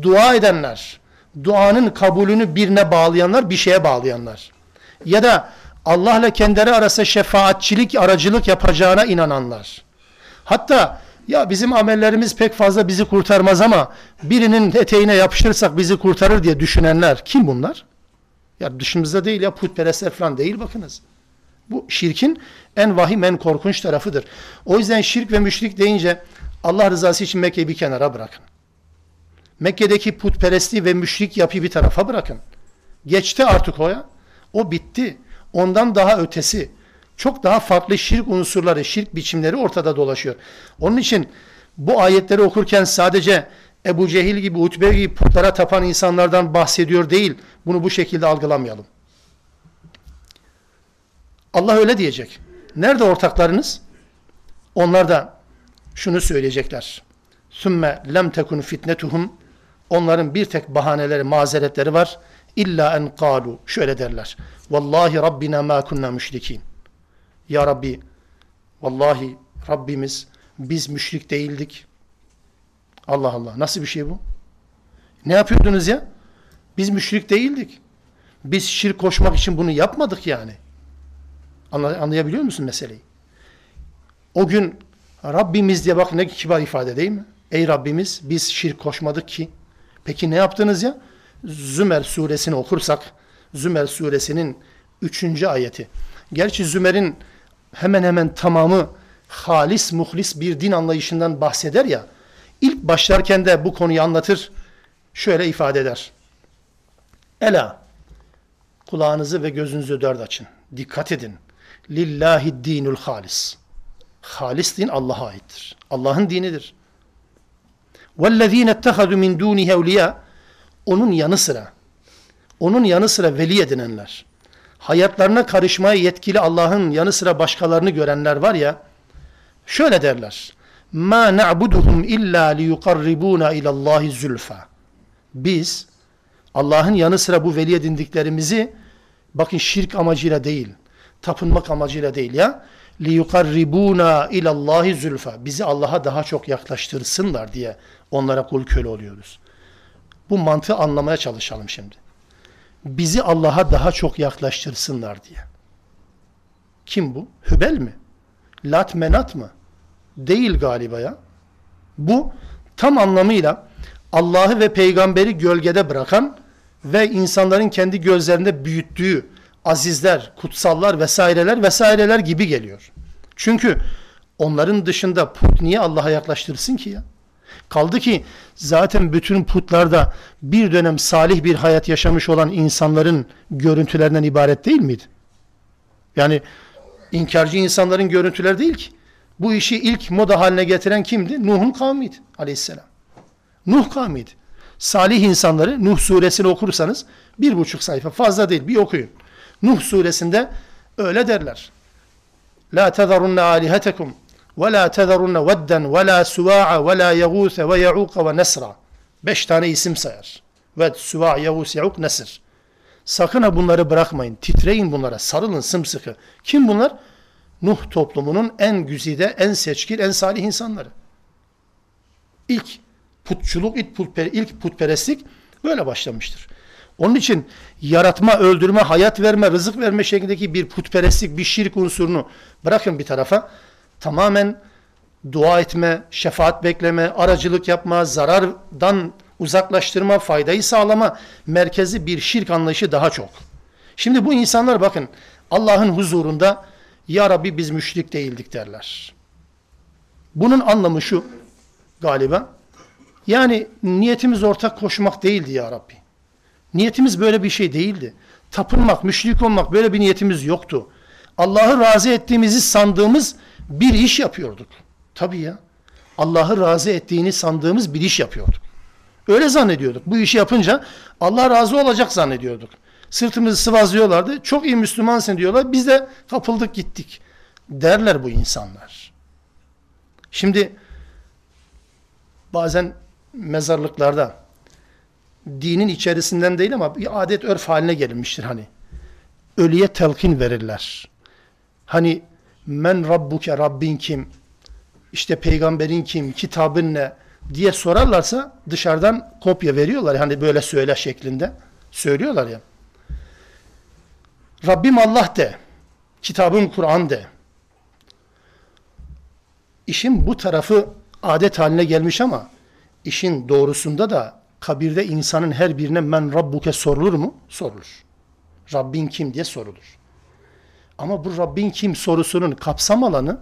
dua edenler, duanın kabulünü birine bağlayanlar, bir şeye bağlayanlar ya da Allah'la kendileri arasında şefaatçilik, aracılık yapacağına inananlar. Hatta ya bizim amellerimiz pek fazla bizi kurtarmaz ama birinin eteğine yapışırsak bizi kurtarır diye düşünenler. Kim bunlar? Ya dışımızda değil ya putperestler falan değil bakınız. Bu şirkin en vahim, en korkunç tarafıdır. O yüzden şirk ve müşrik deyince Allah rızası için Mekke'yi bir kenara bırakın. Mekke'deki putperestliği ve müşrik yapıyı bir tarafa bırakın. Geçti artık o ya. O bitti. Ondan daha ötesi. Çok daha farklı şirk unsurları, şirk biçimleri ortada dolaşıyor. Onun için bu ayetleri okurken sadece Ebu Cehil gibi, Utbe gibi putlara tapan insanlardan bahsediyor değil. Bunu bu şekilde algılamayalım. Allah öyle diyecek. Nerede ortaklarınız? Onlar da şunu söyleyecekler. Sümme lem tekun fitnetuhum onların bir tek bahaneleri, mazeretleri var. İlla en kalu şöyle derler. Vallahi Rabbina ma kunna müşrikin. Ya Rabbi vallahi Rabbimiz biz müşrik değildik. Allah Allah nasıl bir şey bu? Ne yapıyordunuz ya? Biz müşrik değildik. Biz şirk koşmak için bunu yapmadık yani. Anlayabiliyor musun meseleyi? O gün Rabbimiz diye bak ne kibar ifade değil mi? Ey Rabbimiz biz şirk koşmadık ki. Peki ne yaptınız ya? Zümer suresini okursak, Zümer suresinin 3. ayeti. Gerçi Zümer'in hemen hemen tamamı halis muhlis bir din anlayışından bahseder ya. İlk başlarken de bu konuyu anlatır. Şöyle ifade eder. Ela kulağınızı ve gözünüzü dört açın. Dikkat edin. Lillahi dinul halis. Halis din Allah'a aittir. Allah'ın dinidir. وَالَّذ۪ينَ اتَّخَذُوا مِنْ دُونِهِ اَوْلِيَا Onun yanı sıra, onun yanı sıra veli edinenler, hayatlarına karışmaya yetkili Allah'ın yanı sıra başkalarını görenler var ya, şöyle derler. مَا نَعْبُدُهُمْ اِلَّا لِيُقَرِّبُونَ اِلَى اللّٰهِ زُلْفَى Biz, Allah'ın yanı sıra bu veli edindiklerimizi, bakın şirk amacıyla değil, tapınmak amacıyla değil ya, liyukarribuna ilallahi zülfa. Bizi Allah'a daha çok yaklaştırsınlar diye onlara kul köle oluyoruz. Bu mantığı anlamaya çalışalım şimdi. Bizi Allah'a daha çok yaklaştırsınlar diye. Kim bu? Hübel mi? Lat menat mı? Değil galiba ya. Bu tam anlamıyla Allah'ı ve peygamberi gölgede bırakan ve insanların kendi gözlerinde büyüttüğü azizler, kutsallar vesaireler vesaireler gibi geliyor. Çünkü onların dışında put niye Allah'a yaklaştırsın ki ya? Kaldı ki zaten bütün putlarda bir dönem salih bir hayat yaşamış olan insanların görüntülerinden ibaret değil miydi? Yani inkarcı insanların görüntüleri değil ki. Bu işi ilk moda haline getiren kimdi? Nuh'un kavmiydi aleyhisselam. Nuh kavmiydi. Salih insanları Nuh suresini okursanız bir buçuk sayfa fazla değil bir okuyun. Nuh suresinde öyle derler. La tezarunne alihetekum ve la tezarunne vedden ve la suva'a ve la yagûse ve ya'uqa ve nesra. Beş tane isim sayar. Ved, suva, yagûs, ya'uk, nesr. Sakın ha bunları bırakmayın. Titreyin bunlara. Sarılın sımsıkı. Kim bunlar? Nuh toplumunun en güzide, en seçkin, en salih insanları. İlk putçuluk, ilk, putper, ilk putperestlik böyle başlamıştır. Onun için yaratma, öldürme, hayat verme, rızık verme şeklindeki bir putperestlik, bir şirk unsurunu bırakın bir tarafa. Tamamen dua etme, şefaat bekleme, aracılık yapma, zarardan uzaklaştırma, faydayı sağlama merkezi bir şirk anlayışı daha çok. Şimdi bu insanlar bakın Allah'ın huzurunda Ya Rabbi biz müşrik değildik derler. Bunun anlamı şu galiba. Yani niyetimiz ortak koşmak değildi Ya Rabbi. Niyetimiz böyle bir şey değildi. Tapınmak, müşrik olmak böyle bir niyetimiz yoktu. Allah'ı razı ettiğimizi sandığımız bir iş yapıyorduk. Tabii ya. Allah'ı razı ettiğini sandığımız bir iş yapıyorduk. Öyle zannediyorduk. Bu işi yapınca Allah razı olacak zannediyorduk. Sırtımızı sıvazlıyorlardı. Çok iyi Müslümansın diyorlar. Biz de kapıldık gittik. Derler bu insanlar. Şimdi bazen mezarlıklarda dinin içerisinden değil ama bir adet örf haline gelmiştir hani. Ölüye telkin verirler. Hani men rabbuke Rabbin kim? İşte peygamberin kim? Kitabın ne? diye sorarlarsa dışarıdan kopya veriyorlar. Hani böyle söyle şeklinde. Söylüyorlar ya. Rabbim Allah de. Kitabım Kur'an de. İşin bu tarafı adet haline gelmiş ama işin doğrusunda da kabirde insanın her birine men rabbuke sorulur mu? Sorulur. Rabbin kim diye sorulur. Ama bu Rabbin kim sorusunun kapsam alanı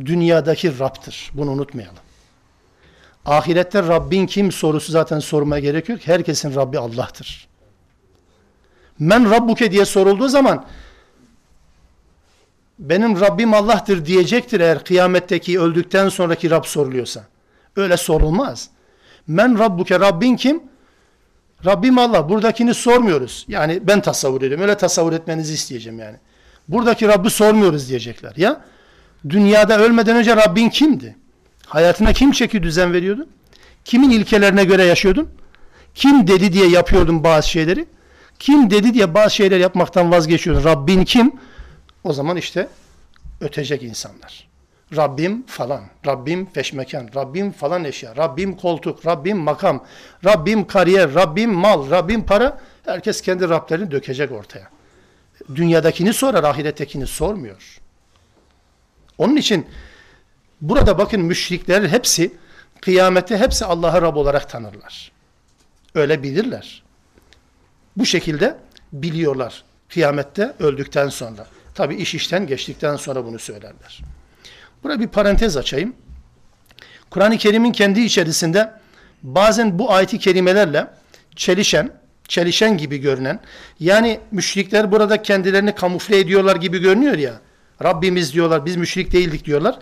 dünyadaki Rab'tır. Bunu unutmayalım. Ahirette Rabbin kim sorusu zaten sormaya gerek yok. Herkesin Rabbi Allah'tır. Men Rabbuke diye sorulduğu zaman benim Rabbim Allah'tır diyecektir eğer kıyametteki öldükten sonraki Rab soruluyorsa. Öyle sorulmaz. Men Rabbuke Rabbin kim? Rabbim Allah. Buradakini sormuyoruz. Yani ben tasavvur ediyorum. Öyle tasavvur etmenizi isteyeceğim yani. Buradaki Rabbi sormuyoruz diyecekler. Ya dünyada ölmeden önce Rabbin kimdi? Hayatına kim çeki düzen veriyordu? Kimin ilkelerine göre yaşıyordun? Kim dedi diye yapıyordun bazı şeyleri? Kim dedi diye bazı şeyler yapmaktan vazgeçiyordun? Rabbin kim? O zaman işte ötecek insanlar. Rabbim falan, Rabbim peşmekan, Rabbim falan eşya, Rabbim koltuk, Rabbim makam, Rabbim kariyer, Rabbim mal, Rabbim para. Herkes kendi Rablerini dökecek ortaya. Dünyadakini sorar, ahirettekini sormuyor. Onun için burada bakın müşrikler hepsi kıyamette hepsi Allah'a Rab olarak tanırlar. Öyle bilirler. Bu şekilde biliyorlar kıyamette öldükten sonra. Tabi iş işten geçtikten sonra bunu söylerler. Burada bir parantez açayım. Kur'an-ı Kerim'in kendi içerisinde bazen bu ayeti kerimelerle çelişen, çelişen gibi görünen, yani müşrikler burada kendilerini kamufle ediyorlar gibi görünüyor ya, Rabbimiz diyorlar, biz müşrik değildik diyorlar.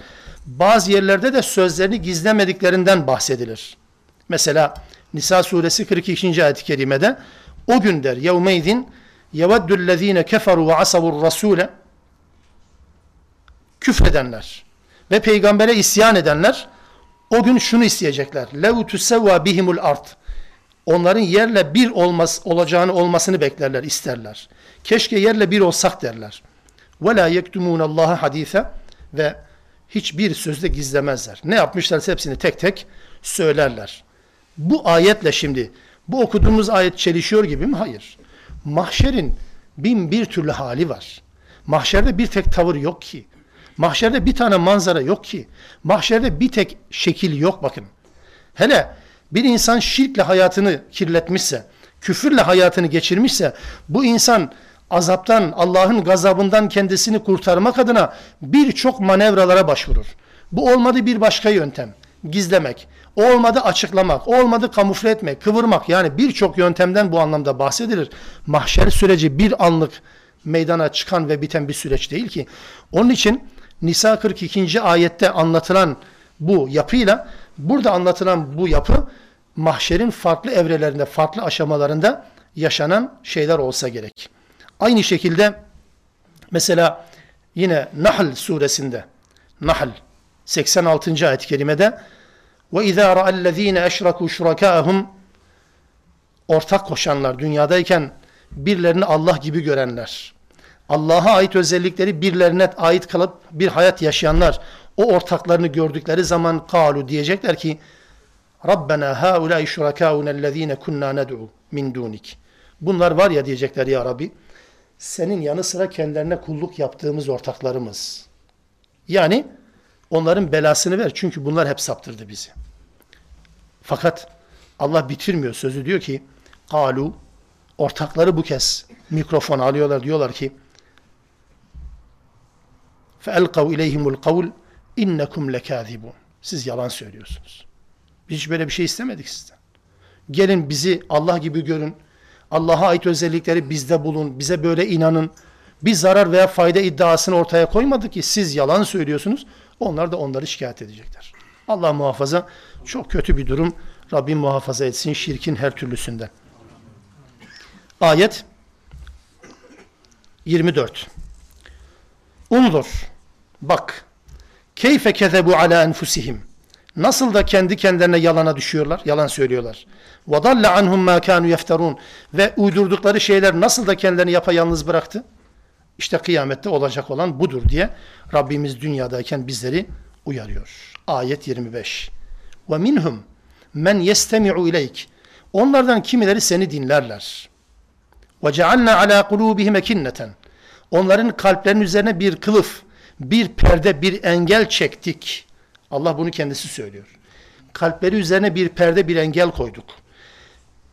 Bazı yerlerde de sözlerini gizlemediklerinden bahsedilir. Mesela Nisa suresi 42. ayet-i kerimede o gün der yevmeydin yeveddüllezine keferu ve asavur rasule küfredenler ve peygambere isyan edenler o gün şunu isteyecekler. Lev tusevva bihimul art. Onların yerle bir olmaz, olacağını olmasını beklerler, isterler. Keşke yerle bir olsak derler. La yektumun Allah'a hadise ve hiçbir sözde gizlemezler. Ne yapmışlarsa hepsini tek tek söylerler. Bu ayetle şimdi bu okuduğumuz ayet çelişiyor gibi mi? Hayır. Mahşerin bin bir türlü hali var. Mahşerde bir tek tavır yok ki. Mahşerde bir tane manzara yok ki. Mahşerde bir tek şekil yok bakın. Hele bir insan şirkle hayatını kirletmişse, küfürle hayatını geçirmişse bu insan azaptan, Allah'ın gazabından kendisini kurtarmak adına birçok manevralara başvurur. Bu olmadı bir başka yöntem. Gizlemek. Olmadı açıklamak. Olmadı kamufle etmek, kıvırmak. Yani birçok yöntemden bu anlamda bahsedilir. Mahşer süreci bir anlık meydana çıkan ve biten bir süreç değil ki. Onun için Nisa 42. ayette anlatılan bu yapıyla burada anlatılan bu yapı mahşerin farklı evrelerinde, farklı aşamalarında yaşanan şeyler olsa gerek. Aynı şekilde mesela yine Nahl suresinde Nahl 86. ayet-i kerimede ve izâ ra'allezîne eşrakû şurakâhum ortak koşanlar dünyadayken birilerini Allah gibi görenler Allah'a ait özellikleri birilerine ait kalıp bir hayat yaşayanlar o ortaklarını gördükleri zaman kalu diyecekler ki Rabbena haulâi şurakâunellezîne kunnâ ned'u min dûnik. Bunlar var ya diyecekler ya Rabbi senin yanı sıra kendilerine kulluk yaptığımız ortaklarımız. Yani onların belasını ver çünkü bunlar hep saptırdı bizi. Fakat Allah bitirmiyor sözü diyor ki kalu ortakları bu kez mikrofon alıyorlar diyorlar ki فَاَلْقَوْ اِلَيْهِمُ الْقَوْلِ اِنَّكُمْ لَكَاذِبُونَ Siz yalan söylüyorsunuz. Biz hiç böyle bir şey istemedik sizden. Gelin bizi Allah gibi görün. Allah'a ait özellikleri bizde bulun. Bize böyle inanın. Bir zarar veya fayda iddiasını ortaya koymadık ki siz yalan söylüyorsunuz. Onlar da onları şikayet edecekler. Allah muhafaza çok kötü bir durum. Rabbim muhafaza etsin şirkin her türlüsünden. Ayet 24. Unzur. Bak. Keyfe kezebu ala enfusihim. Nasıl da kendi kendilerine yalana düşüyorlar, yalan söylüyorlar. وَضَلَّ عَنْهُمْ مَا كَانُوا يَفْتَرُونَ Ve uydurdukları şeyler nasıl da kendilerini yapayalnız bıraktı? İşte kıyamette olacak olan budur diye Rabbimiz dünyadayken bizleri uyarıyor. Ayet 25. وَمِنْهُمْ men yestemi'u ileyk. Onlardan kimileri seni dinlerler. وَجَعَلْنَا عَلَى قُلُوبِهِمْ اَكِنَّةً Onların kalplerinin üzerine bir kılıf, bir perde, bir engel çektik. Allah bunu kendisi söylüyor. Kalpleri üzerine bir perde, bir engel koyduk.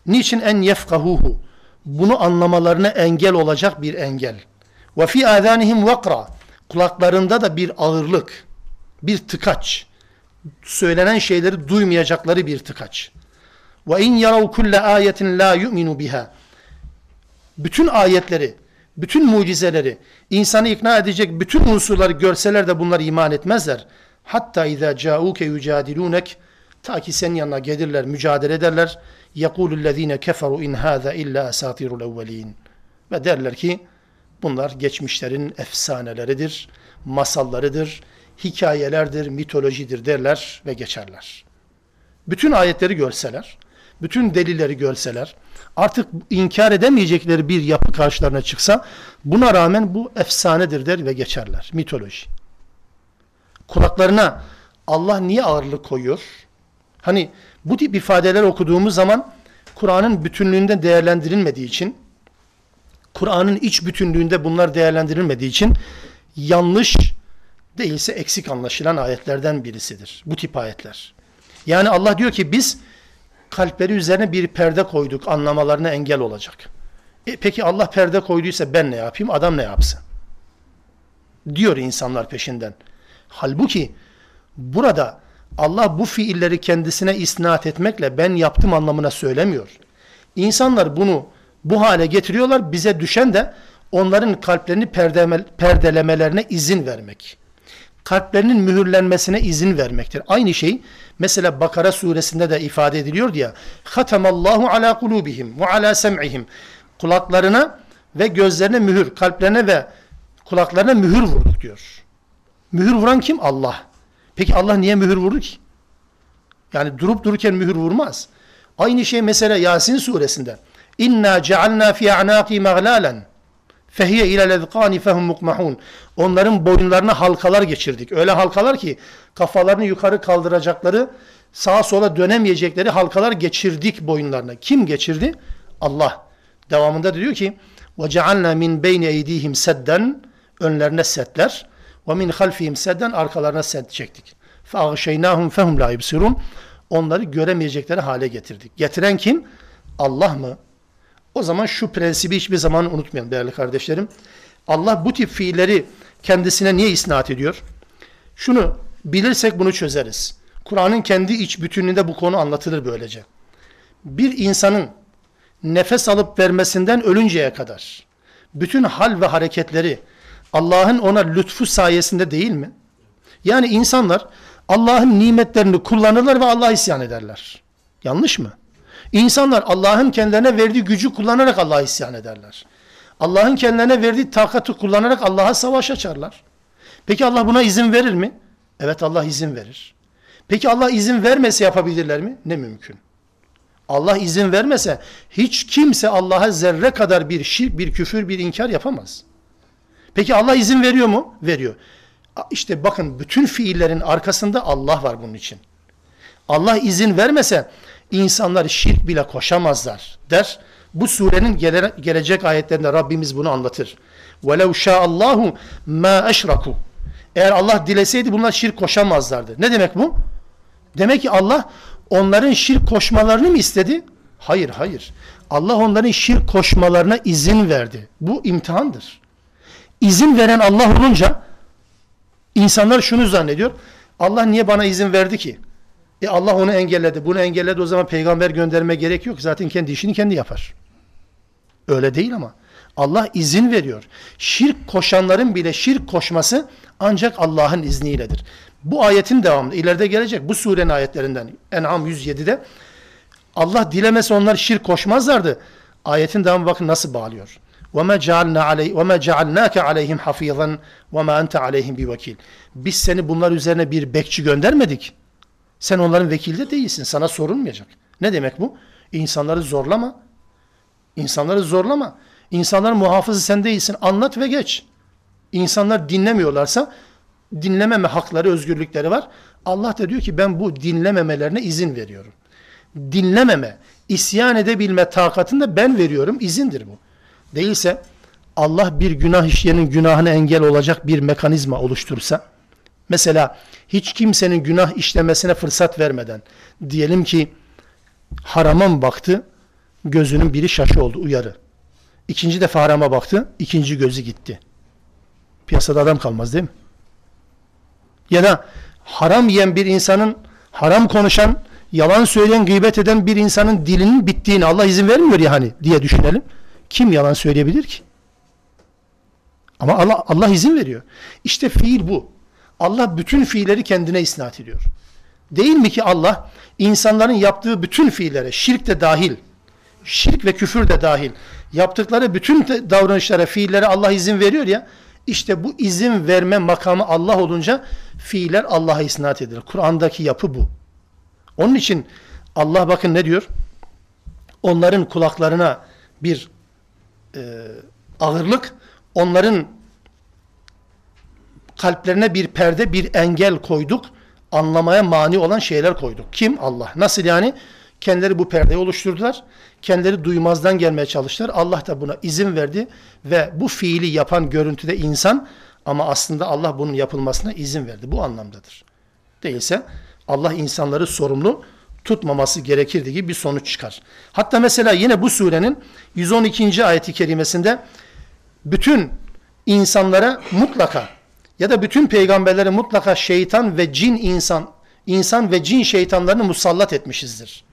Niçin en yefkahuhu? Bunu anlamalarına engel olacak bir engel. Ve fi azanihim vakra. Kulaklarında da bir ağırlık, bir tıkaç. Söylenen şeyleri duymayacakları bir tıkaç. Ve in yarav kulle ayetin la yu'minu biha. Bütün ayetleri, bütün mucizeleri, insanı ikna edecek bütün unsurları görseler de bunlar iman etmezler. Hatta izâ câûke yücadilunek ta ki senin yanına gelirler, mücadele ederler. يَقُولُ الَّذ۪ينَ كَفَرُوا اِنْ هَذَا اِلَّا اَسَاطِيرُ الْاَوَّل۪ينَ Ve derler ki Bunlar geçmişlerin efsaneleridir, masallarıdır, hikayelerdir, mitolojidir derler ve geçerler. Bütün ayetleri görseler, bütün delilleri görseler, artık inkar edemeyecekleri bir yapı karşılarına çıksa, buna rağmen bu efsanedir der ve geçerler. Mitoloji. Kulaklarına Allah niye ağırlık koyuyor? Hani bu tip ifadeler okuduğumuz zaman Kur'an'ın bütünlüğünde değerlendirilmediği için, Kur'an'ın iç bütünlüğünde bunlar değerlendirilmediği için yanlış değilse eksik anlaşılan ayetlerden birisidir. Bu tip ayetler. Yani Allah diyor ki biz kalpleri üzerine bir perde koyduk anlamalarına engel olacak. E peki Allah perde koyduysa ben ne yapayım adam ne yapsın? Diyor insanlar peşinden. Halbuki burada Allah bu fiilleri kendisine isnat etmekle ben yaptım anlamına söylemiyor. İnsanlar bunu bu hale getiriyorlar. Bize düşen de onların kalplerini perdelemelerine izin vermek. Kalplerinin mühürlenmesine izin vermektir. Aynı şey mesela Bakara suresinde de ifade ediliyor ya. Hatamallahu ala kulubihim ve ala sem'ihim. Kulaklarına ve gözlerine mühür, kalplerine ve kulaklarına mühür vurduk diyor. Mühür vuran kim? Allah. Peki Allah niye mühür vurdu ki? Yani durup dururken mühür vurmaz. Aynı şey mesela Yasin suresinde. İnna cealna fi a'naqi mağlalen fehiye ila lezqani fehum mukmahun. Onların boyunlarına halkalar geçirdik. Öyle halkalar ki kafalarını yukarı kaldıracakları, sağa sola dönemeyecekleri halkalar geçirdik boyunlarına. Kim geçirdi? Allah. Devamında diyor ki: "Ve cealna min beyni eydihim sedden" önlerine setler min halfihim sedden arkalarına set çektik. Fehum la yubsirun. Onları göremeyecekleri hale getirdik. Getiren kim? Allah mı? O zaman şu prensibi hiçbir zaman unutmayalım değerli kardeşlerim. Allah bu tip fiilleri kendisine niye isnat ediyor? Şunu bilirsek bunu çözeriz. Kur'an'ın kendi iç bütünlüğünde bu konu anlatılır böylece. Bir insanın nefes alıp vermesinden ölünceye kadar bütün hal ve hareketleri Allah'ın ona lütfu sayesinde değil mi? Yani insanlar Allah'ın nimetlerini kullanırlar ve Allah'a isyan ederler. Yanlış mı? İnsanlar Allah'ın kendilerine verdiği gücü kullanarak Allah'a isyan ederler. Allah'ın kendilerine verdiği takatı kullanarak Allah'a savaş açarlar. Peki Allah buna izin verir mi? Evet Allah izin verir. Peki Allah izin vermese yapabilirler mi? Ne mümkün. Allah izin vermese hiç kimse Allah'a zerre kadar bir şirk, bir küfür, bir inkar yapamaz. Peki Allah izin veriyor mu? Veriyor. İşte bakın bütün fiillerin arkasında Allah var bunun için. Allah izin vermese insanlar şirk bile koşamazlar der. Bu surenin gele, gelecek ayetlerinde Rabbimiz bunu anlatır. وَلَوْ شَاءَ اللّٰهُ مَا اَشْرَكُوا Eğer Allah dileseydi bunlar şirk koşamazlardı. Ne demek bu? Demek ki Allah onların şirk koşmalarını mı istedi? Hayır, hayır. Allah onların şirk koşmalarına izin verdi. Bu imtihandır. İzin veren Allah olunca insanlar şunu zannediyor. Allah niye bana izin verdi ki? E Allah onu engelledi. Bunu engelledi o zaman peygamber gönderme gerek yok. Zaten kendi işini kendi yapar. Öyle değil ama. Allah izin veriyor. Şirk koşanların bile şirk koşması ancak Allah'ın izniyledir. Bu ayetin devamı ileride gelecek. Bu surenin ayetlerinden En'am 107'de Allah dilemese onlar şirk koşmazlardı. Ayetin devamı bakın nasıl bağlıyor. وَمَا جَعَلْنَا عَلَيْهِ وَمَا جَعَلْنَاكَ عَلَيْهِمْ حَفِيظًا وَمَا أَنْتَ عَلَيْهِمْ بِوَكِيلٍ Biz seni bunlar üzerine bir bekçi göndermedik. Sen onların vekili de değilsin. Sana sorulmayacak. Ne demek bu? İnsanları zorlama. İnsanları zorlama. İnsanların muhafızı sen değilsin. Anlat ve geç. İnsanlar dinlemiyorlarsa dinlememe hakları, özgürlükleri var. Allah da diyor ki ben bu dinlememelerine izin veriyorum. Dinlememe, isyan edebilme takatını da ben veriyorum. İzindir bu. Değilse Allah bir günah işleyenin günahına engel olacak bir mekanizma oluştursa, mesela hiç kimsenin günah işlemesine fırsat vermeden, diyelim ki harama baktı, gözünün biri şaşı oldu, uyarı. İkinci defa harama baktı, ikinci gözü gitti. Piyasada adam kalmaz değil mi? Ya da haram yiyen bir insanın, haram konuşan, yalan söyleyen, gıybet eden bir insanın dilinin bittiğini Allah izin vermiyor ya hani diye düşünelim. Kim yalan söyleyebilir ki? Ama Allah, Allah izin veriyor. İşte fiil bu. Allah bütün fiilleri kendine isnat ediyor. Değil mi ki Allah insanların yaptığı bütün fiillere, şirk de dahil, şirk ve küfür de dahil. Yaptıkları bütün davranışlara, fiillere Allah izin veriyor ya. İşte bu izin verme makamı Allah olunca fiiller Allah'a isnat edilir. Kur'an'daki yapı bu. Onun için Allah bakın ne diyor? Onların kulaklarına bir e, ağırlık, onların kalplerine bir perde, bir engel koyduk. Anlamaya mani olan şeyler koyduk. Kim? Allah. Nasıl yani? Kendileri bu perdeyi oluşturdular. Kendileri duymazdan gelmeye çalıştılar. Allah da buna izin verdi ve bu fiili yapan görüntüde insan ama aslında Allah bunun yapılmasına izin verdi. Bu anlamdadır. Değilse Allah insanları sorumlu tutmaması gerekirdi gibi bir sonuç çıkar. Hatta mesela yine bu surenin 112. ayeti kerimesinde bütün insanlara mutlaka ya da bütün peygamberleri mutlaka şeytan ve cin insan, insan ve cin şeytanlarını musallat etmişizdir.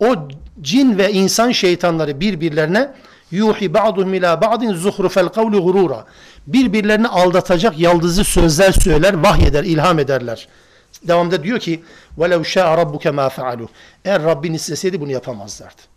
O cin ve insan şeytanları birbirlerine yuhi ba'duhum ila ba'din zuhrufel kavli gurura. Birbirlerini aldatacak yaldızı sözler söyler, vahyeder, ilham ederler. Devamda diyor ki: "Ve lev şa'a rabbuke ma faalu." Eğer Rabbin isteseydi bunu yapamazlardı.